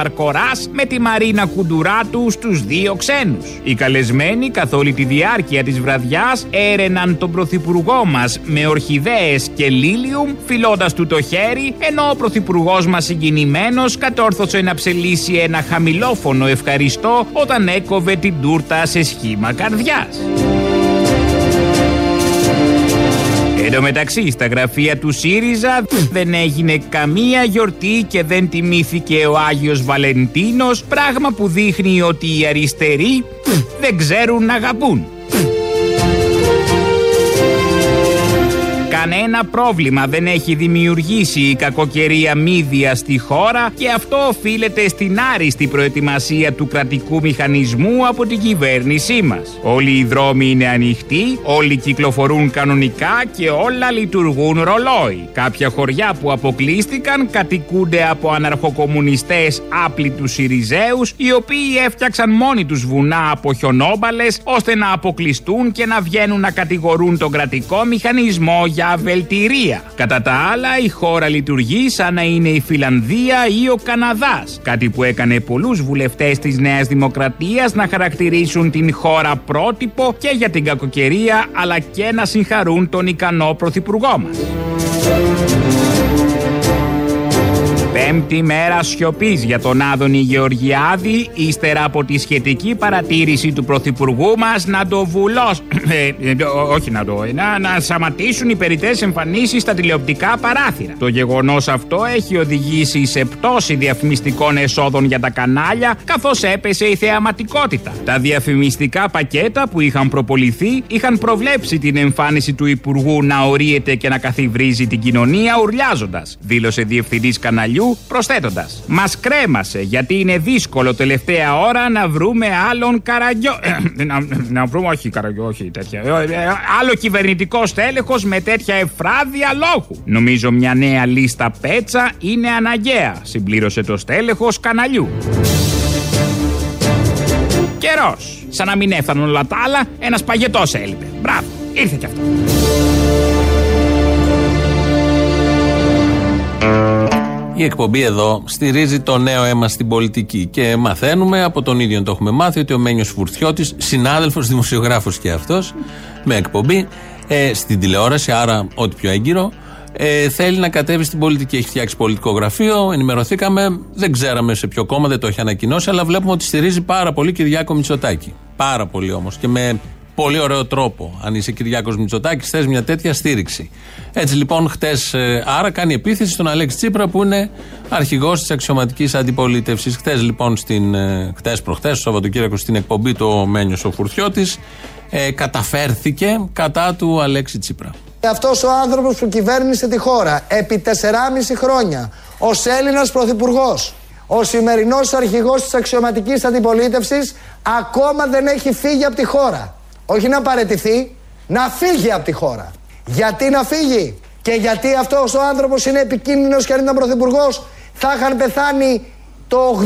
Μαρκοράς με τη Μαρίνα Κουντουράτου στους δύο ξένους. Οι καλεσμένοι καθ' όλη τη διάρκεια της βραδιάς έρεναν τον πρωθυπουργό μας με ορχιδέες και λίλιουμ φιλώντας του το χέρι ενώ ο πρωθυπουργός μας συγκινημένος κατόρθωσε να ψελίσει ένα χαμηλόφωνο ευχαριστώ όταν έκοβε την τούρτα σε σχήμα καρδιάς. Εν τω μεταξύ, στα γραφεία του ΣΥΡΙΖΑ δεν έγινε καμία γιορτή και δεν τιμήθηκε ο Άγιος Βαλεντίνος, πράγμα που δείχνει ότι οι αριστεροί δεν ξέρουν να αγαπούν. Κανένα πρόβλημα δεν έχει δημιουργήσει η κακοκαιρία μύδια στη χώρα και αυτό οφείλεται στην άριστη προετοιμασία του κρατικού μηχανισμού από την κυβέρνησή μας. Όλοι οι δρόμοι είναι ανοιχτοί, όλοι κυκλοφορούν κανονικά και όλα λειτουργούν ρολόι. Κάποια χωριά που αποκλείστηκαν κατοικούνται από αναρχοκομμουνιστές άπλητους Σιριζέους οι οποίοι έφτιαξαν μόνοι τους βουνά από χιονόμπαλες ώστε να αποκλειστούν και να βγαίνουν να κατηγορούν τον κρατικό μηχανισμό για βελτιρία. Κατά τα άλλα, η χώρα λειτουργεί σαν να είναι η Φιλανδία ή ο Καναδάς. Κάτι που έκανε πολλούς βουλευτές της Νέας Δημοκρατίας να χαρακτηρίσουν την χώρα πρότυπο και για την κακοκαιρία, αλλά και να συγχαρούν τον ικανό πρωθυπουργό μας. Πέμπτη μέρα σιωπής για τον Άδωνη Γεωργιάδη, ύστερα από τη σχετική παρατήρηση του Πρωθυπουργού μας να το βουλώσουν. όχι να το. Να, να σταματήσουν οι περιττές εμφανίσεις στα τηλεοπτικά παράθυρα. Το γεγονός αυτό έχει οδηγήσει σε πτώση διαφημιστικών εσόδων για τα κανάλια, καθώς έπεσε η θεαματικότητα. Τα διαφημιστικά πακέτα που είχαν προποληθεί είχαν προβλέψει την εμφάνιση του Υπουργού να ορίεται και να καθιβρίζει την κοινωνία ουρλιάζοντας, δήλωσε διευθυντής καναλιού προσθέτοντας. Μας κρέμασε γιατί είναι δύσκολο τελευταία ώρα να βρούμε άλλον καραγκιό. να, να βρούμε, όχι καραγκιό, όχι τέτοια. Ε, ε, άλλο κυβερνητικό στέλεχος με τέτοια εφράδια λόγου. Νομίζω μια νέα λίστα πέτσα είναι αναγκαία, συμπλήρωσε το στέλεχος καναλιού. Καιρός. Σαν να μην έφταναν όλα τα άλλα, ένας παγετός έλειπε. Μπράβο, ήρθε κι αυτό. Η εκπομπή εδώ στηρίζει το νέο αίμα στην πολιτική και μαθαίνουμε, από τον ίδιο το έχουμε μάθει, ότι ο Μένιος Φουρτιώτης, συνάδελφος δημοσιογράφος και αυτός, με εκπομπή ε, στην τηλεόραση, άρα ό,τι πιο έγκυρο, ε, θέλει να κατέβει στην πολιτική. Έχει φτιάξει πολιτικό γραφείο, ενημερωθήκαμε, δεν ξέραμε σε ποιο κόμμα, δεν το έχει ανακοινώσει, αλλά βλέπουμε ότι στηρίζει πάρα πολύ Κυριάκο Μητσοτάκη. Πάρα πολύ όμως. Και με πολύ ωραίο τρόπο. Αν είσαι Κυριάκος Μητσοτάκης, θες μια τέτοια στήριξη. Έτσι λοιπόν, χτες άρα κάνει επίθεση στον Αλέξη Τσίπρα που είναι αρχηγός της αξιωματικής αντιπολίτευσης. Χτες λοιπόν, στην, ε, χτες προχτέ, το Σαββατοκύριακο, στην εκπομπή του Μένιος ο Φουρτιώτης, ε, καταφέρθηκε κατά του Αλέξη Τσίπρα. Αυτός ο άνθρωπος που κυβέρνησε τη χώρα επί 4,5 χρόνια ως Έλληνας Πρωθυπουργός, ο σημερινός αρχηγός της αξιωματικής αντιπολίτευσης, ακόμα δεν έχει φύγει από τη χώρα. Όχι να παρετηθεί, να φύγει από τη χώρα. Γιατί να φύγει, και γιατί αυτός ο άνθρωπος είναι επικίνδυνος και αν ήταν πρωθυπουργός, θα είχαν πεθάνει το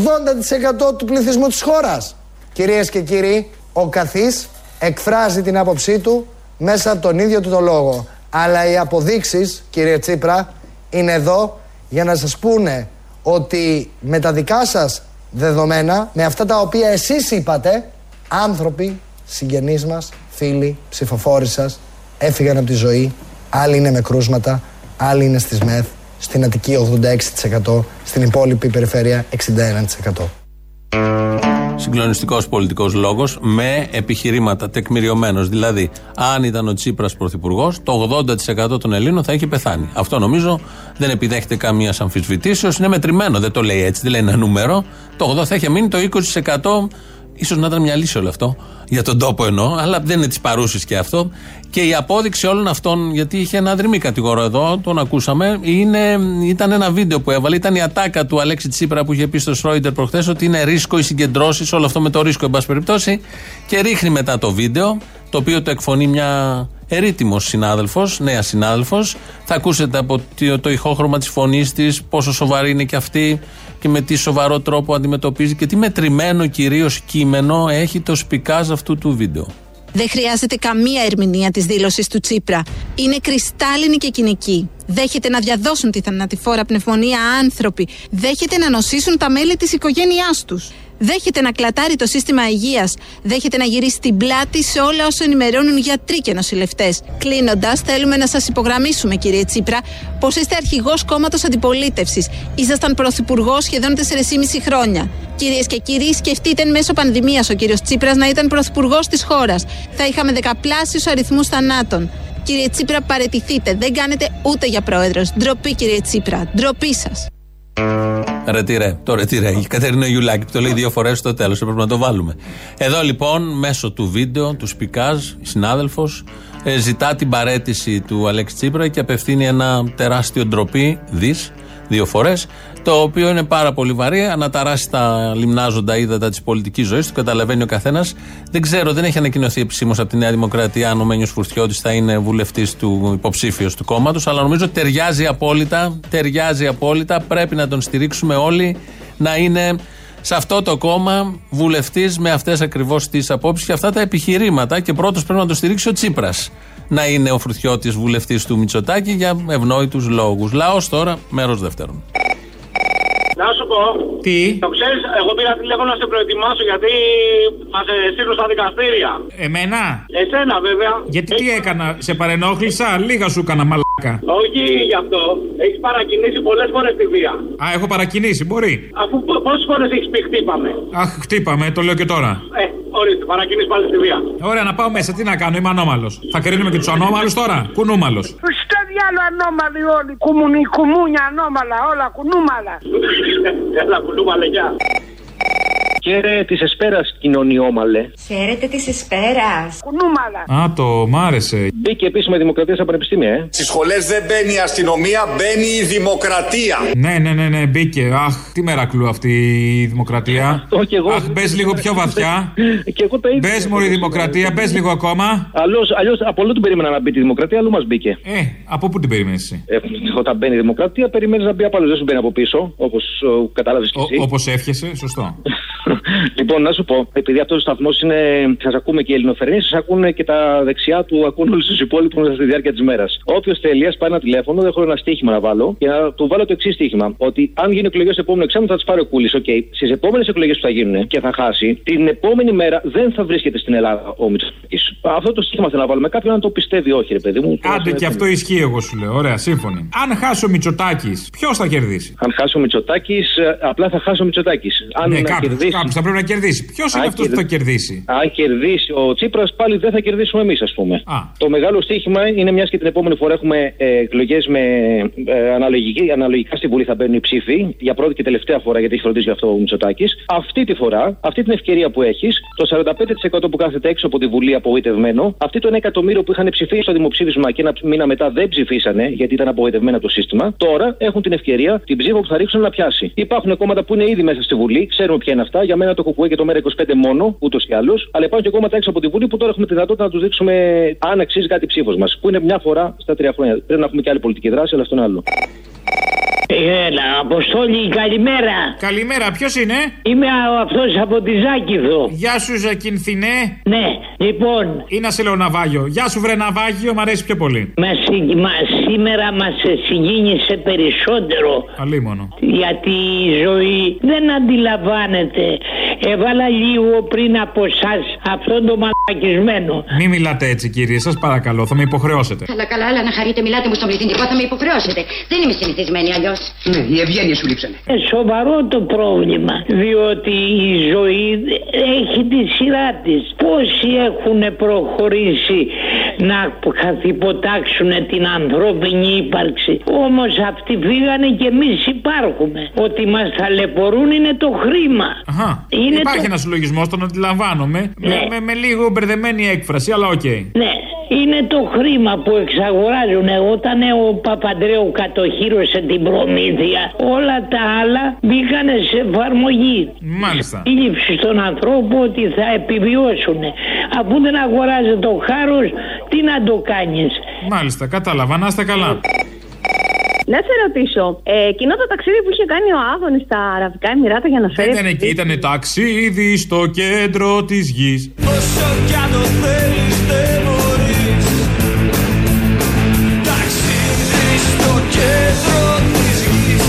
80% του πληθυσμού της χώρας. Κυρίες και κύριοι, ο καθής εκφράζει την άποψή του μέσα από τον ίδιο του το λόγο. Αλλά οι αποδείξεις, κύριε Τσίπρα, είναι εδώ για να σας πούνε ότι με τα δικά σας δεδομένα, με αυτά τα οποία εσείς είπατε, άνθρωποι, συγγενείς μας, φίλοι, ψηφοφόροι σας, έφυγαν από τη ζωή, άλλοι είναι με κρούσματα, άλλοι είναι στις ΜΕΘ, στην Αττική 86%, στην υπόλοιπη περιφέρεια 61%. Συγκλονιστικός πολιτικός λόγος με επιχειρήματα τεκμηριωμένος. Δηλαδή, αν ήταν ο Τσίπρας πρωθυπουργός, το 80% των Ελλήνων θα είχε πεθάνει. Αυτό νομίζω δεν επιδέχεται καμία αμφισβητήσεως. Είναι μετρημένο, δεν το λέει έτσι, δεν λέει ένα νούμερο. Το 80% θα είχε μείνει το 20% σω να ήταν μια λύση όλο αυτό. Για τον τόπο εννοώ, αλλά δεν είναι της παρούσης και αυτό. Και η απόδειξη όλων αυτών, γιατί είχε ένα δρυμή κατηγορό εδώ, τον ακούσαμε, είναι, ήταν ένα βίντεο που έβαλε. Ήταν η ατάκα του Αλέξη Τσίπρα που είχε πει στο Σρόιντερ προχθές ότι είναι ρίσκο οι συγκεντρώσεις, όλο αυτό με το ρίσκο, εν πάση περιπτώσει. Και ρίχνει μετά το βίντεο, το οποίο το εκφωνεί μια ερήτημος συνάδελφος, νέα συνάδελφος. Θα ακούσετε από το ηχόχρωμα της φωνής της πόσο σοβαρή είναι και αυτή και με τι σοβαρό τρόπο αντιμετωπίζει και τι μετρημένο κυρίως κείμενο έχει το σπικάζ αυτού του βίντεο. Δεν χρειάζεται καμία ερμηνεία της δήλωσης του Τσίπρα. Είναι κρυστάλλινη και κοινική. Δέχεται να διαδώσουν τη θανατηφόρα πνευμονία άνθρωποι. Δέχεται να νοσήσουν τα μέλη της οικογένειάς τους. Δέχεται να κλατάρει το σύστημα υγείας. Δέχεται να γυρίσει την πλάτη σε όλα όσα ενημερώνουν γιατροί και νοσηλευτές. Κλείνοντας, θέλουμε να σας υπογραμμίσουμε, κύριε Τσίπρα, πως είστε αρχηγός κόμματος αντιπολίτευσης. Ήσασταν πρωθυπουργός σχεδόν 4,5 χρόνια. Κυρίες και κύριοι, σκεφτείτε εν μέσω πανδημίας ο κύριος Τσίπρας να ήταν πρωθυπουργός της χώρας. Θα είχαμε δεκαπλάσιους αριθμούς θανάτων. Κύριε Τσίπρα, παρετηθείτε. Δεν κάνετε ούτε για πρόεδρος. Ντροπή, κύριε Τσίπρα. Ντροπή σας. Ρετυρέ. Το ρετυρέ. Η Κατερίνα Γιουλάκη που το λέει δύο φορές στο τέλος. Πρέπει να το βάλουμε. Εδώ λοιπόν, μέσω του βίντεο, του Σπικάζ, συνάδελφος, ε, ζητά την παρέτηση του Αλέξη Τσίπρα και απευθύνει ένα τεράστιο ντροπή, δις, δύο φορές, το οποίο είναι πάρα πολύ βαρύ. Αναταράσει τα λιμνάζοντα ύδατα της πολιτικής ζωής, το καταλαβαίνει ο καθένας. Δεν ξέρω, δεν έχει ανακοινωθεί επισήμως από τη Νέα Δημοκρατία αν ο Μένιος Φουρτιώτης θα είναι βουλευτής του υποψήφιος του κόμματος, αλλά νομίζω ότι ταιριάζει απόλυτα. Ταιριάζει απόλυτα. Πρέπει να τον στηρίξουμε όλοι να είναι σε αυτό το κόμμα βουλευτής με αυτές ακριβώς τις απόψεις και αυτά τα επιχειρήματα. Και πρώτος πρέπει να το στηρίξει ο Τσίπρας. Να είναι ο Φουρτιώτης βουλευτής του Μητσοτάκη για ευνόητους λόγους. Λαός τώρα, μέρος δεύτερον. Να σου πω. Τι; Το ξέρεις, εγώ πήρα τηλέφωνο να σε προετοιμάσω γιατί μα στείλουν στα δικαστήρια. Εμένα; Εσένα βέβαια. Γιατί τι έκανα, σε παρενόχλησα, λίγα σου έκανα μαλάκα. Όχι γι' αυτό. Έχεις παρακινήσει πολλές φορές τη βία. Α, έχω παρακινήσει, μπορεί. Αφού πόσες φορές έχεις πει χτύπαμε; Αχ, χτύπαμε, το λέω και τώρα. Ε, ορίστε, παρακινήσει πάλι στη βία. Ωραία, να πάω μέσα, τι να κάνω, είμαι ανώμαλος. Θα κρίνουμε και τους ανώμαλους τώρα, κουνούμαλος. Στο διάλο ανώμαλοι όλοι. Κουμουνι, κουμούνια ανώμαλα, όλα κουνούμαλα. Έλα, κουλούμαλε, γεια. Χαίρε της Εσπέρας, κοινωνιόμαλε. Χαίρετε της Εσπέρας. Κουνούμαλα. Α, το μ' άρεσε. Μπήκε επίσημα δημοκρατία στα πανεπιστήμια, ε. Στις σχολές δεν μπαίνει η αστυνομία, μπαίνει η δημοκρατία. Ναι, ναι, ναι, ναι, μπήκε. Αχ, τι μερακλού αυτή η δημοκρατία. Το κι εγώ. Αχ, μπες λίγο πιο βαθιά. Και εγώ το ίδιο. Μπες μωρή δημοκρατία, μπες λίγο ακόμα. Αλλιώς από αλλού την περίμενα να μπει τη δημοκρατία, αλλού μας μπήκε. Ε, από πού την περίμενε εσύ; Ε, όταν μπαίνει η δημοκρατία, περιμένεις να μπει από άλλο. Δεν σου μπαίνει από πίσω, όπως κατάλαβες κι εσύ. Όπως εύχεσαι, σωστό. λοιπόν, να σου πω, επειδή αυτός ο σταθμός είναι. Σας ακούμε και οι Ελληνοφρενείς, σας ακούνε και τα δεξιά του, ακούν όλους τους υπόλοιπους στη διάρκεια της μέρας. Όποιος θέλει, α πάρει ένα τηλέφωνο, δεν έχω ένα στοίχημα να βάλω και να του βάλω το εξής στοίχημα. Ότι αν γίνει εκλογές στο επόμενο εξάμηνο θα τις πάρει ο Κούλης. OK, okay. στις επόμενες εκλογές που θα γίνουν και θα χάσει, την επόμενη μέρα δεν θα βρίσκεται στην Ελλάδα ο Μητσοτάκης. Αυτό το στοίχημα θέλω να βάλουμε. Κάποιον να το πιστεύει, όχι, ρε παιδί μου. Άντε και αυτό ισχύει, εγώ σου λέω. Ωραία, σύμφωνοι. Αν χάσει ο Μητσοτάκης, ποιος θα κερδίσει; Αν χάσει ο Μητσοτάκης, απλά θα χάσει ο Μητσοτάκης. Αν ναι, να κάποιος, κερδίσει. κάποιος θα πρέπει να κερδίσει. Ποιος είναι αυτός που θα κερδίσει. Αν κερδίσει ο Τσίπρας, πάλι δεν θα κερδίσουμε εμείς, ας πούμε. Α. Το μεγάλο στοίχημα είναι μιας και την επόμενη φορά έχουμε ε, εκλογές με ε, αναλογική, αναλογικά στη Βουλή θα μπαίνουν οι ψήφοι. Για πρώτη και τελευταία φορά, γιατί έχει φροντίσει γι' αυτό ο Μητσοτάκης. Αυτή τη φορά, αυτή την ευκαιρία που έχεις, το 45% που κάθεται έξω από τη Βουλή απογοητευμένο, αυτή το 1 εκατομμύριο που είχαν ψηφίσει στο δημοψήφισμα και ένα μήνα μετά δεν ψηφίσανε γιατί ήταν απογοητευμένο το σύστημα, τώρα έχουν την ευκαιρία την ψήφο που θα ρίξουν να πιάσει. Υπάρχουν κόμματα που είναι ήδη μέσα στη Βουλή, ξέρουμε ποια είναι αυτά. Για μένα το Κουκουέ και το Μέρα 25 μόνο, ούτως ή άλλως. Αλλά υπάρχουν και κόμματα έξω από τη Βουλή που τώρα έχουμε τη δυνατότητα να τους δείξουμε αν αξίζει κάτι ψήφος μας. Που είναι μια φορά στα τρία χρόνια. Πρέπει να έχουμε και άλλη πολιτική δράση, αλλά αυτό είναι άλλο. Έλα, Αποστόλη, καλημέρα. Καλημέρα, ποιος είναι; Είμαι αυτός από τη Ζάκηδο. Γεια σου, Ζακινθινέ. Ναι, λοιπόν. Ή να σε λέω ναυάγιο. Γεια σου, βρε ναυάγιο, μ' αρέσει πιο πολύ. Μα, μα, σήμερα μας συγκίνησε περισσότερο. Αλίμονο. Γιατί η ζωή δεν αντιλαμβάνεται. Έβαλα λίγο πριν από εσάς αυτόν τον μαλακισμένο. Μην μιλάτε έτσι, κύριε, σας παρακαλώ, θα με υποχρεώσετε. Καλά, καλά, αλλά να χαρείτε, μιλάτε μου στον πληθυντικό, θα με υποχρεώσετε. Δεν είμαι συνηθισμένη αλλιώς. Ναι, οι ευγένειε σου λείψανε. Ε, σοβαρό το πρόβλημα. Διότι η ζωή έχει τη σειρά της. Πόσοι έχουν προχωρήσει να καθυποτάξουν την ανθρώπινη ύπαρξη; Όμως αυτοί φύγανε και εμείς υπάρχουμε. Ότι μας ταλαιπωρούν είναι το χρήμα. Αχα. Είναι Υπάρχει το- ένας συλλογισμός, τον αντιλαμβάνομαι. Ναι. Με, με, με λίγο μπερδεμένη έκφραση, αλλά οκ. Ναι, είναι το χρήμα που εξαγοράζουν. Όταν ο Παπαντρέου κατοχύρωσε την προμήθεια, όλα τα άλλα μπήκανε σε εφαρμογή. Μάλιστα. Η λήψη στον ανθρώπο ότι θα επιβιώσουν. Αφού δεν αγοράζει το χάρος, τι να το κάνεις; Μάλιστα, κατάλαβα, να είστε καλά. Να σε ρωτήσω, ε, το ταξίδι που είχε κάνει ο Άδωνης στα Αραβικά Εμιράτα για να φέρει. Δεν ήταν εκεί, ήταν ταξίδι στο κέντρο της γης. Όσο κι αν το θέλεις, δεν μπορείς. Ταξίδι στο κέντρο της γης.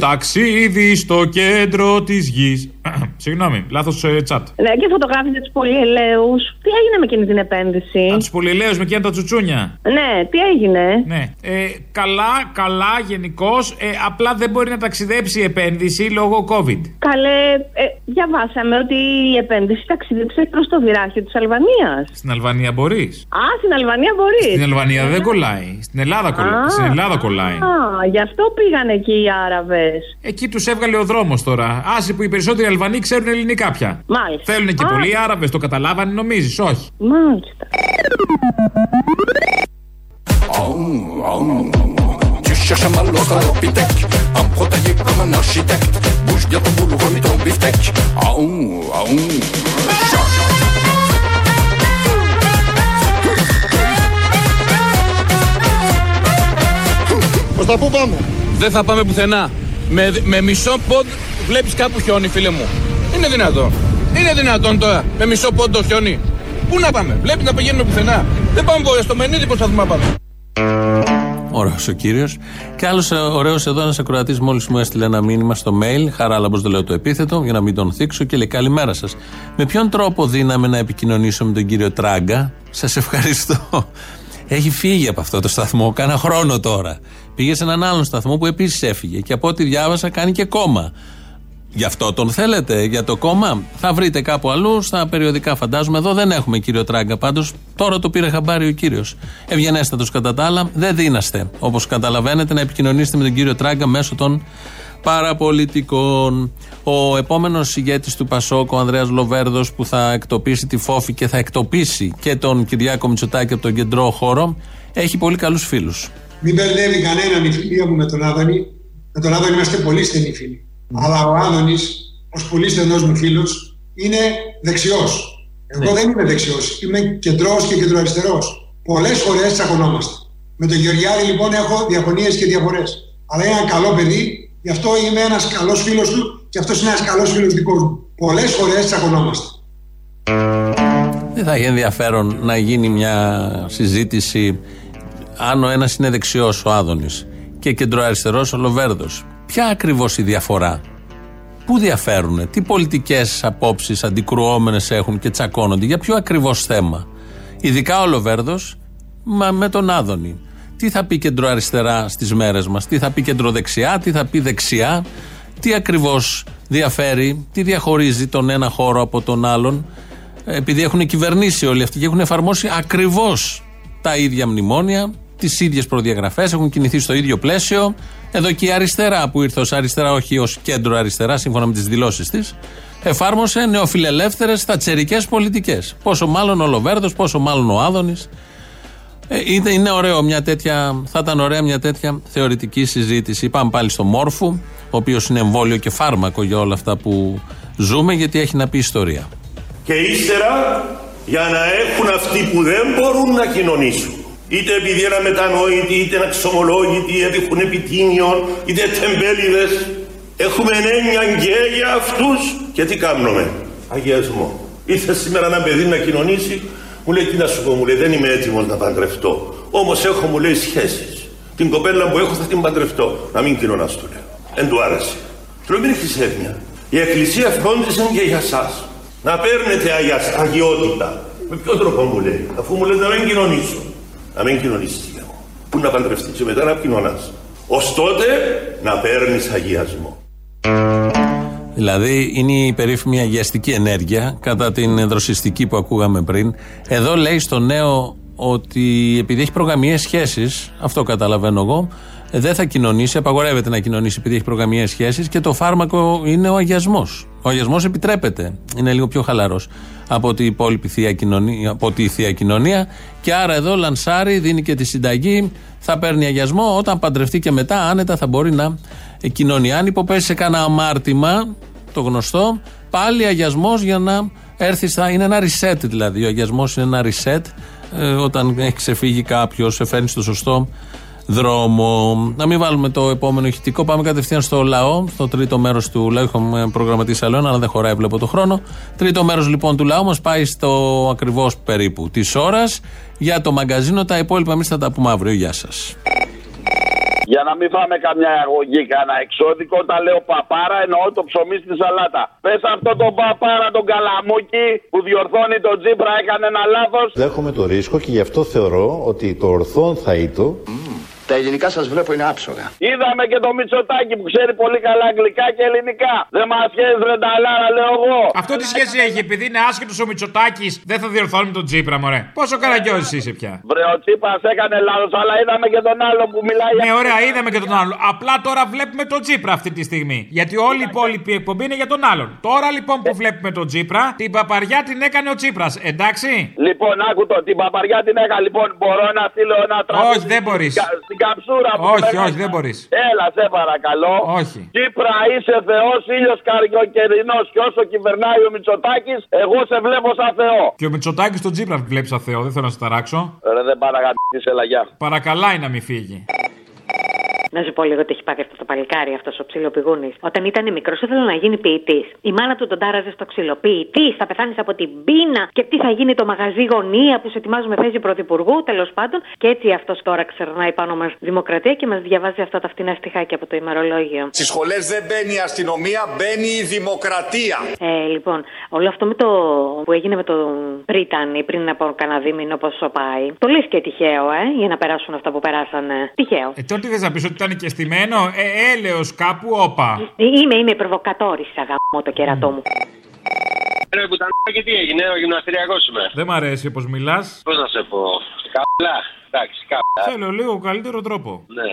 Ταξίδι στο κέντρο της γης. Συγγνώμη, λάθος τσάτ. Ναι, και φωτογράφησε τους πολυελαίους. Τι έγινε με εκείνη την επένδυση; Α, τους πολυελαίους με εκείνα τα τσουτσούνια. Ναι, τι έγινε; Ναι. Ε, καλά, καλά, γενικώς. Ε, απλά δεν μπορεί να ταξιδέψει η επένδυση λόγω COVID. Καλέ, ε, διαβάσαμε ότι η επένδυση ταξίδεψε προς το βυράχιο της Αλβανίας. Στην Αλβανία μπορείς. Α, στην Αλβανία μπορείς. Στην Αλβανία δεν κολλάει. Στην Ελλάδα, κολλάει. Στην Ελλάδα κολλάει. Α, γι' αυτό πήγαν εκεί οι Άραβες. Εκεί τους έβγαλε ο δρόμος τώρα. Άσε που οι περισσότεροι Αλβανοί ξέρουν ελληνικά πια. Μάλιστα. Θέλουν και Α. πολλοί Άραβες, το καταλάβανε, νομίζεις, όχι. Μάλιστα. Tu cherches un mal australopithèque Un protégé comme un architecte Bouge bien ton boulot, remis ton beefsteak Aou, aou Προς τα πού πάμε; Δεν θα πάμε πουθενά. Με, με μισό πόντ βλέπεις κάπου χιόνι φίλε μου. Είναι δυνατόν. Είναι δυνατόν τώρα με μισό πόντο χιόνι. Πού να πάμε. Βλέπεις να πηγαίνουμε πουθενά. Δεν πάμε ποτέ στο Μενίδη πώς θα δούμε να πάμε. Ωραίος ο κύριος. Και άλλος ωραίος εδώ, ένας ακροατής μόλις μου έστειλε ένα μήνυμα στο mail. Χαράλαμπος δεν λέω το επίθετο, για να μην τον θίξω και λέει Καλημέρα σας. Με ποιον τρόπο δύναμε να επικοινωνήσω με τον κύριο Τράγκα; Σας ευχαριστώ. Έχει φύγει από αυτό το σταθμό, κάνα χρόνο τώρα. Πήγε σε έναν άλλον σταθμό που επίσης έφυγε. Και από ό,τι διάβασα κάνει και κόμμα. Γι' αυτό τον θέλετε, για το κόμμα; Θα βρείτε κάπου αλλού, στα περιοδικά φαντάζομαι. Εδώ δεν έχουμε κύριο Τράγκα. Πάντως τώρα το πήρε χαμπάρι ο κύριος. Ευγενέστατος κατά τα άλλα. Δεν δίναστε, όπως καταλαβαίνετε, να επικοινωνήσετε με τον κύριο Τράγκα μέσω των παραπολιτικών. Ο επόμενος ηγέτης του Πασόκ, ο Ανδρέας Λοβέρδος, που θα εκτοπίσει τη φόφη και θα εκτοπίσει και τον Κυριάκο Μητσοτάκη από τον κεντρό χώρο, έχει πολύ καλούς φίλους. Μην μπερδεύει κανέναν η φιλία μου με τον Άδωνη. Με τον Άδωνη είμαστε πολύ στενοί φίλοι. Αλλά ο Άδωνη, ως πολύ στενός μου φίλος, είναι δεξιός. Εγώ δεν είμαι δεξιός. Είμαι κεντρός και κεντροαριστερός. Πολλές φορές τσακωνόμαστε. Με τον Γεωργιάδη λοιπόν έχω διαφωνίες και διαφορές. Αλλά είναι ένα καλό παιδί, γι' αυτό είμαι ένας καλός φίλος του και αυτός είναι ένας καλός φίλος δικός μου. Πολλές φορές τσακωνόμαστε. Δεν θα έχει ενδιαφέρον να γίνει μια συζήτηση αν ο ένας είναι δεξιός, ο Άδωνης, και κεντροαριστερός, ο Λοβέρδος. Ποια ακριβώς η διαφορά, Πού διαφέρουν, τι πολιτικές απόψεις αντικρουόμενες έχουν και τσακώνονται, για ποιο ακριβώς θέμα; Ειδικά ο Λοβέρδος με τον Άδωνη. Τι θα πει κεντροαριστερά στις μέρες μας, τι θα πει κεντροδεξιά, τι θα πει δεξιά, τι ακριβώς διαφέρει, τι διαχωρίζει τον ένα χώρο από τον άλλον, επειδή έχουν κυβερνήσει όλοι αυτοί και έχουν εφαρμόσει ακριβώς τα ίδια μνημόνια, τις ίδιες προδιαγραφές, έχουν κινηθεί στο ίδιο πλαίσιο. Εδώ και η αριστερά που ήρθε ως αριστερά, όχι ως κέντρο αριστερά, σύμφωνα με τις δηλώσεις της, εφάρμοσε νεοφιλελεύθερες θατσερικές πολιτικές. Πόσο μάλλον ο Λοβέρδος, πόσο μάλλον ο Άδωνης. Ε, είναι, είναι ωραίο μια τέτοια, θα ήταν ωραία μια τέτοια θεωρητική συζήτηση. Πάμε πάλι στο Μόρφου, ο οποίος είναι εμβόλιο και φάρμακο για όλα αυτά που ζούμε, γιατί έχει να πει ιστορία. Και ύστερα για να έχουν αυτοί που δεν μπορούν να κοινωνήσουν. Είτε επειδή είναι μετανόητοι, είτε είναι αξιωμολόγητοι, είτε έχουν επιτήμιον, είτε τεμπέληδες. Έχουμε έννοια και για αυτούς και τι κάνουμε. Αγιασμό. Ήρθε σήμερα ένα παιδί να κοινωνήσει, μου λέει τι να σου πω, μου λέει δεν είμαι έτοιμος να παντρευτώ. Όμως έχω μου λέει σχέσεις. Την κοπέλα που έχω θα την παντρευτώ. Να μην κοινωνάς του λέω. Εν του άρεσε. Του λέω μην έχεις έγνοια. Η Εκκλησία φρόντισε και για σας. Να παίρνετε αγιάς, αγιότητα. Με ποιο τρόπο μου λέει, αφού μου λέει να μην κοινωνήσω. Να μην κοινωνήσεις για μου. Πού να παντρευτείς και μετά να κοινωνάς. Ως τότε να παίρνεις αγιασμό. Δηλαδή είναι η περίφημη αγιαστική ενέργεια κατά την δροσιστική που ακούγαμε πριν. Εδώ λέει στο νέο ότι επειδή έχει προγαμιέ σχέσεις, αυτό καταλαβαίνω εγώ, δεν θα κοινωνήσει, απαγορεύεται να κοινωνήσει επειδή έχει προγαμιέ σχέσεις και το φάρμακο είναι ο αγιασμός. Ο αγιασμός επιτρέπεται. Είναι λίγο πιο χαλαρός από, την υπόλοιπη θεία κοινωνία, από τη θεία κοινωνία. Και άρα εδώ λανσάρει, δίνει και τη συνταγή, θα παίρνει αγιασμό. Όταν παντρευτεί και μετά, άνετα θα μπορεί να κοινωνεί. Αν υποπέσει σε κανένα αμάρτημα, το γνωστό, πάλι αγιασμός για να έρθει στα. Είναι ένα reset δηλαδή. Ο αγιασμός είναι ένα reset. Ε, όταν έχει ξεφύγει κάποιος, σε φέρνει στο σωστό δρόμο. Να μην βάλουμε το επόμενο ηχητικό. Πάμε κατευθείαν στο λαό, στο τρίτο μέρος του λαού. Έχουμε προγραμματίσει άλλο ένα, αλλά δεν χωράει, βλέπω το χρόνο. Τρίτο μέρος λοιπόν του λαού μας πάει στο ακριβώς περίπου της ώρας για το μαγκαζίνο. Τα υπόλοιπα εμείς θα τα πούμε αύριο. Γεια σας. Για να μην φάμε καμιά αγωγή, κανένα εξώδικο, όταν λέω παπάρα εννοώ το ψωμί στη σαλάτα. Πες αυτό τον παπάρα, τον καλαμούκι που διορθώνει τον Τζίπρα, έκανε ένα λάθος. Δέχομαι το ρίσκο και γι' αυτό θεωρώ ότι το ορθόν θα ήτο. Τα ελληνικά σας βλέπω είναι άψογα. Είδαμε και το Μητσοτάκι που ξέρει πολύ καλά αγγλικά και ελληνικά. Δεν μας πιέζει βρενταλάρα, λέω εγώ. Αυτό τι σχέση έχει, επειδή είναι άσχετος ο Μητσοτάκης, δεν θα διορθώνει τον Τζίπρα, μωρέ. Πόσο καραγκιόζη είσαι πια. Βρε, ο Τσίπρας έκανε λάθος, αλλά είδαμε και τον άλλο που μιλάει. Ναι, ωραία, είδαμε και τον άλλο. Απλά τώρα βλέπουμε τον Τζίπρα αυτή τη στιγμή. Γιατί όλη η υπόλοιπη εκπομπή είναι για τον άλλον. Τώρα λοιπόν που βλέπουμε τον Τζίπρα, την παπαριά την έκανε ο Τσίπρας, εντάξει; Λοιπόν, άκου το, την παπαριά την έκανα. Λοιπόν, μπορώ να στείλω ένα τραγούδι. Όχι, δεν μπορείς. Στην καψούρα που Όχι, λέγανε. όχι, δεν μπορείς. Έλα, σε παρακαλώ. Όχι. Τσίπρα, είσαι Θεός, ήλιος καριοκαιρινό. Και όσο κυβερνάει ο Μητσοτάκης, εγώ σε βλέπω σαν Θεό. Και ο Μητσοτάκης τον Τζίπρα βλέπει σαν Θεό, δεν θέλω να σε ταράξω. Ρε, δεν παραγαπητή, έλα, γεια. Παρακαλάει να μην φύγει. Να σου πω λίγο τι έχει πάθει αυτός το παλικάρι, αυτός ο ψιλοπηγούνης. Όταν ήταν μικρός, ήθελε να γίνει ποιητής. Η μάνα του τον τάραζε στο ξύλο. Ποιητής, θα πεθάνεις από την πείνα και τι θα γίνει το μαγαζί γωνία που σε ετοιμάζουμε θέση πρωθυπουργού, τέλος πάντων. Και έτσι αυτός τώρα ξερνάει πάνω μας δημοκρατία και μας διαβάζει αυτά τα φτηνά στοιχάκια από το ημερολόγιο. Στις σχολές δεν μπαίνει η αστυνομία, μπαίνει η δημοκρατία. Ε, λοιπόν, όλο αυτό με το που έγινε με τον Πρίτανη πριν από κανένα δίμηνο, πόσο πάει. Το λες και τυχαίο, ε, για να περάσουν αυτά που περάσανε. Τυχαίο. Ε, τότε δεν θα πεις ότι ήταν και στημένο, ε, έλεος κάπου, όπα. Είμαι, είμαι προβοκατόρη, αγαμώ το κερατό μου. Ρε πουτανάκι τι έγινε, ο γυμναστηριακός είμαι. Δεν μ' αρέσει όπως μιλάς. Πώς να σε πω. Καλά, εντάξει, καλά. Θέλω λίγο καλύτερο τρόπο. Ναι.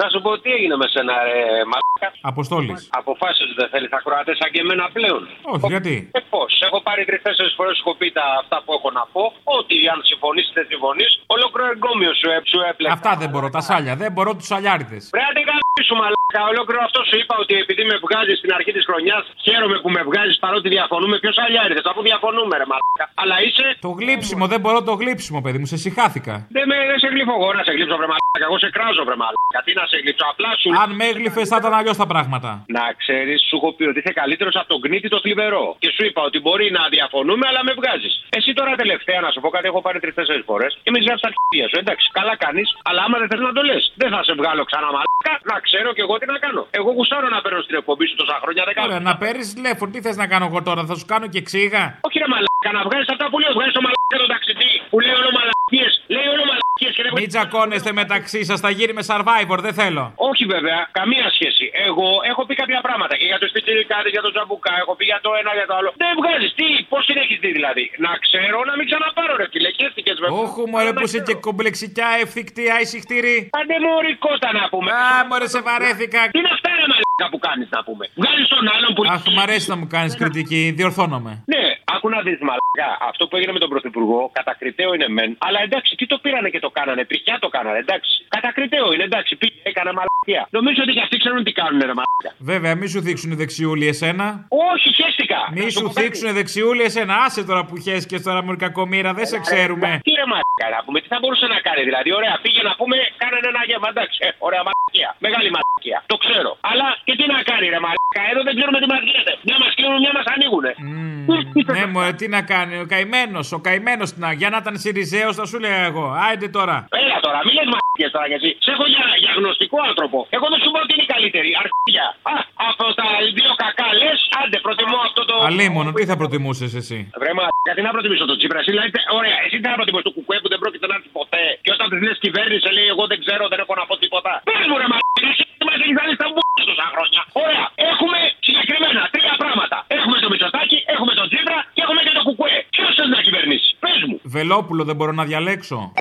Θα σου πω τι έγινε με σένα, ρε μαλάκα. Αποστόλης. Αποφάσισες ότι δεν θέλεις ακροατές σαν και εμένα πλέον. Όχι, γιατί; Ε, πώς; Έχω πάρει τρει-τέσσερι φορές σου έχω πει τα αυτά που έχω να πω. Ότι αν συμφωνείς, δεν συμφωνείς. Ολόκληρο εγκόμιο σου, ε, σου έπλεξε. Αυτά δεν μπορώ, τα σάλια. Δεν μπορώ τους σαλιάριδες. Πρέπει να σου μαλάκα. Ολόκληρο αυτό σου είπα ότι επειδή με βγάζεις στην αρχή της χρονιάς, χαίρομαι που με βγάζεις παρότι διαφωνούμε. Ποιος αλλιάριδε, αφού διαφωνούμε, ρε μαλάκα. Αλλά είσαι. Το γλύψιμο, δεν μπορώ το γλύψιμο, παιδί μου, σε συχάθηκα. Δεν, με, δεν σε γλύφω εγώ να σε γλύψω, βρε μαλάκα. Εγώ σε κράζω, βρε μαλάκα. Τι να σε γλύψω, απλά σου. Αν με έγλυφε θα ήταν αλλιώς τα πράγματα. Να ξέρεις, σου έχω πει ότι είσαι καλύτερος από τον κνήτη το θλιβερό. Και σου είπα ότι μπορεί να διαφωνούμε, αλλά με βγάζεις. Εσύ τώρα τελευταία να σου πω κάτι, έχω πάρει τρει-τέσσερι φορές και με ζητά τα αρχίδια σου. Εντάξει, καλά κάνεις, αλλά άμα δεν θες να το λες, δεν θα σε βγάλω ξανά μαλάκα. Να ξέρω κι εγώ τι να κάνω. Εγώ γουστάρω να παίρνω στην εκπομπή σου τόσα χρόνια, δεν κάνω. Ωραία, να παίρνεις τηλέφωνο, τι θες να κάνω εγώ τώρα, θα σου κάνω και ξύγα. Όχι ρε μαλάκα, να βγάλει αυτά που λέω. Βγάλει το μαλάκα τον ταξιτή που λέει όλο μαλακίες. Λέει όλο μαλακίε και δεν Μην τσακώνεστε μεταξύ σας, θα γίνει με survivor, δεν θέλω. Όχι βέβαια, καμία σχέση. Εγώ έχω πει κάποια πράγματα και για το σπιτζιρικάδι, για το τζαμπουκά, έχω πει για το ένα, για το άλλο. Δεν βγάζεις, τι, πώς την έχεις δει δηλαδή; Να ξέρω να μην ξαναπάρω ρε φίλε, και έστηκε βέβαια. Όχι, μωρέ που είσαι και κομπλεξικιά, ευθυκτή, αϊσυχτήρη. Άντε μωρή κότα να πούμε. Α, μωρέ σε βαρέθηκα. Τι είναι αυτά ρε μαλάκα που κάνεις να πούμε; Βγάζει τον άλλον που. Αχ, μ' αρέσει να μου κάνεις κριτική, διορθώνομαι. Ναι, άκου να δεις μαλάκα. Αυτό που έγινε με τον Πρωθυπουργό, κατακριτέο είναι μεν. Αλλά εντάξει, τι το πήρανε και το κάνανε. Πηχιά το κάνανε, εντάξει. Κατακριτέο είναι, εντάξει. Πήγε, έκανε μαλακία. Νομίζω ότι και αυτοί ξέρουν τι κάνουν, ρε μαλάκα. Βέβαια, μη σου δείξουν δεξιούλη εσένα. Όχι, χαίστηκα. Μη Να σου πω κάτι. δείξουν δεξιούλη εσένα. Άσε τώρα που χέσκε τώρα μου κακομήρα, δεν σε ξέρουμε. Τι ρε μαλάκα να πούμε, τι θα μπορούσε να κάνει δηλαδή. Ωραία, πήγε να πούμε, κάνανε ένα γεύμα, εντάξει. Ε, ωραία μαλακία. Μεγάλη μαλακία. Το ξέρω. Αλλά και τι να κάνει ρε μαλάκα. Εδώ δεν ξέρουμε τι μας γίνεται. Μια μας κλείνουν, μια μας ανοίγουνε. ναι, μωρέ, τι να κάνει. Ο καημένος, ο καημένος να. Για να ήταν Σιριζέος, θα σου λέω εγώ. Άιντε τώρα. Έλα τώρα, μην λες μαλακίες τώρα κι εσύ. Σε έχω για, για γνωστικό άνθρωπο. Εγώ δεν σου πω ότι είναι η καλύτερη. Αρχίδια. Α, από τα δύο κακά λες, άντε προτιμώ αυτό το. Αλίμονο, τι θα προτιμούσες εσύ; Βρε μα, γιατί να προτιμήσω τον Τσίπρας; Εσύ λέτε, ωραία, εσύ τι να προτιμήσω το κουκουέ που δεν πρόκειται να έρθει ποτέ. Και όταν της λες κυβέρνηση, λέει, εγώ δεν ξέρω, δεν έχω να πω τίποτα. Πες μου ρε μα, εσύ μας έχεις βάλει στα μπουκιά τόσα χρόνια. Ωραία, έχουμε συγκεκριμένα τρία πράγματα. Έχουμε το Μητσοτάκι, έχουμε τον Τσίπρα και έχουμε και το κουκουέ. Ποιος θε να κυβερνήσει, πες μου. Βελόπουλο, δεν μπορώ να διαλέξω.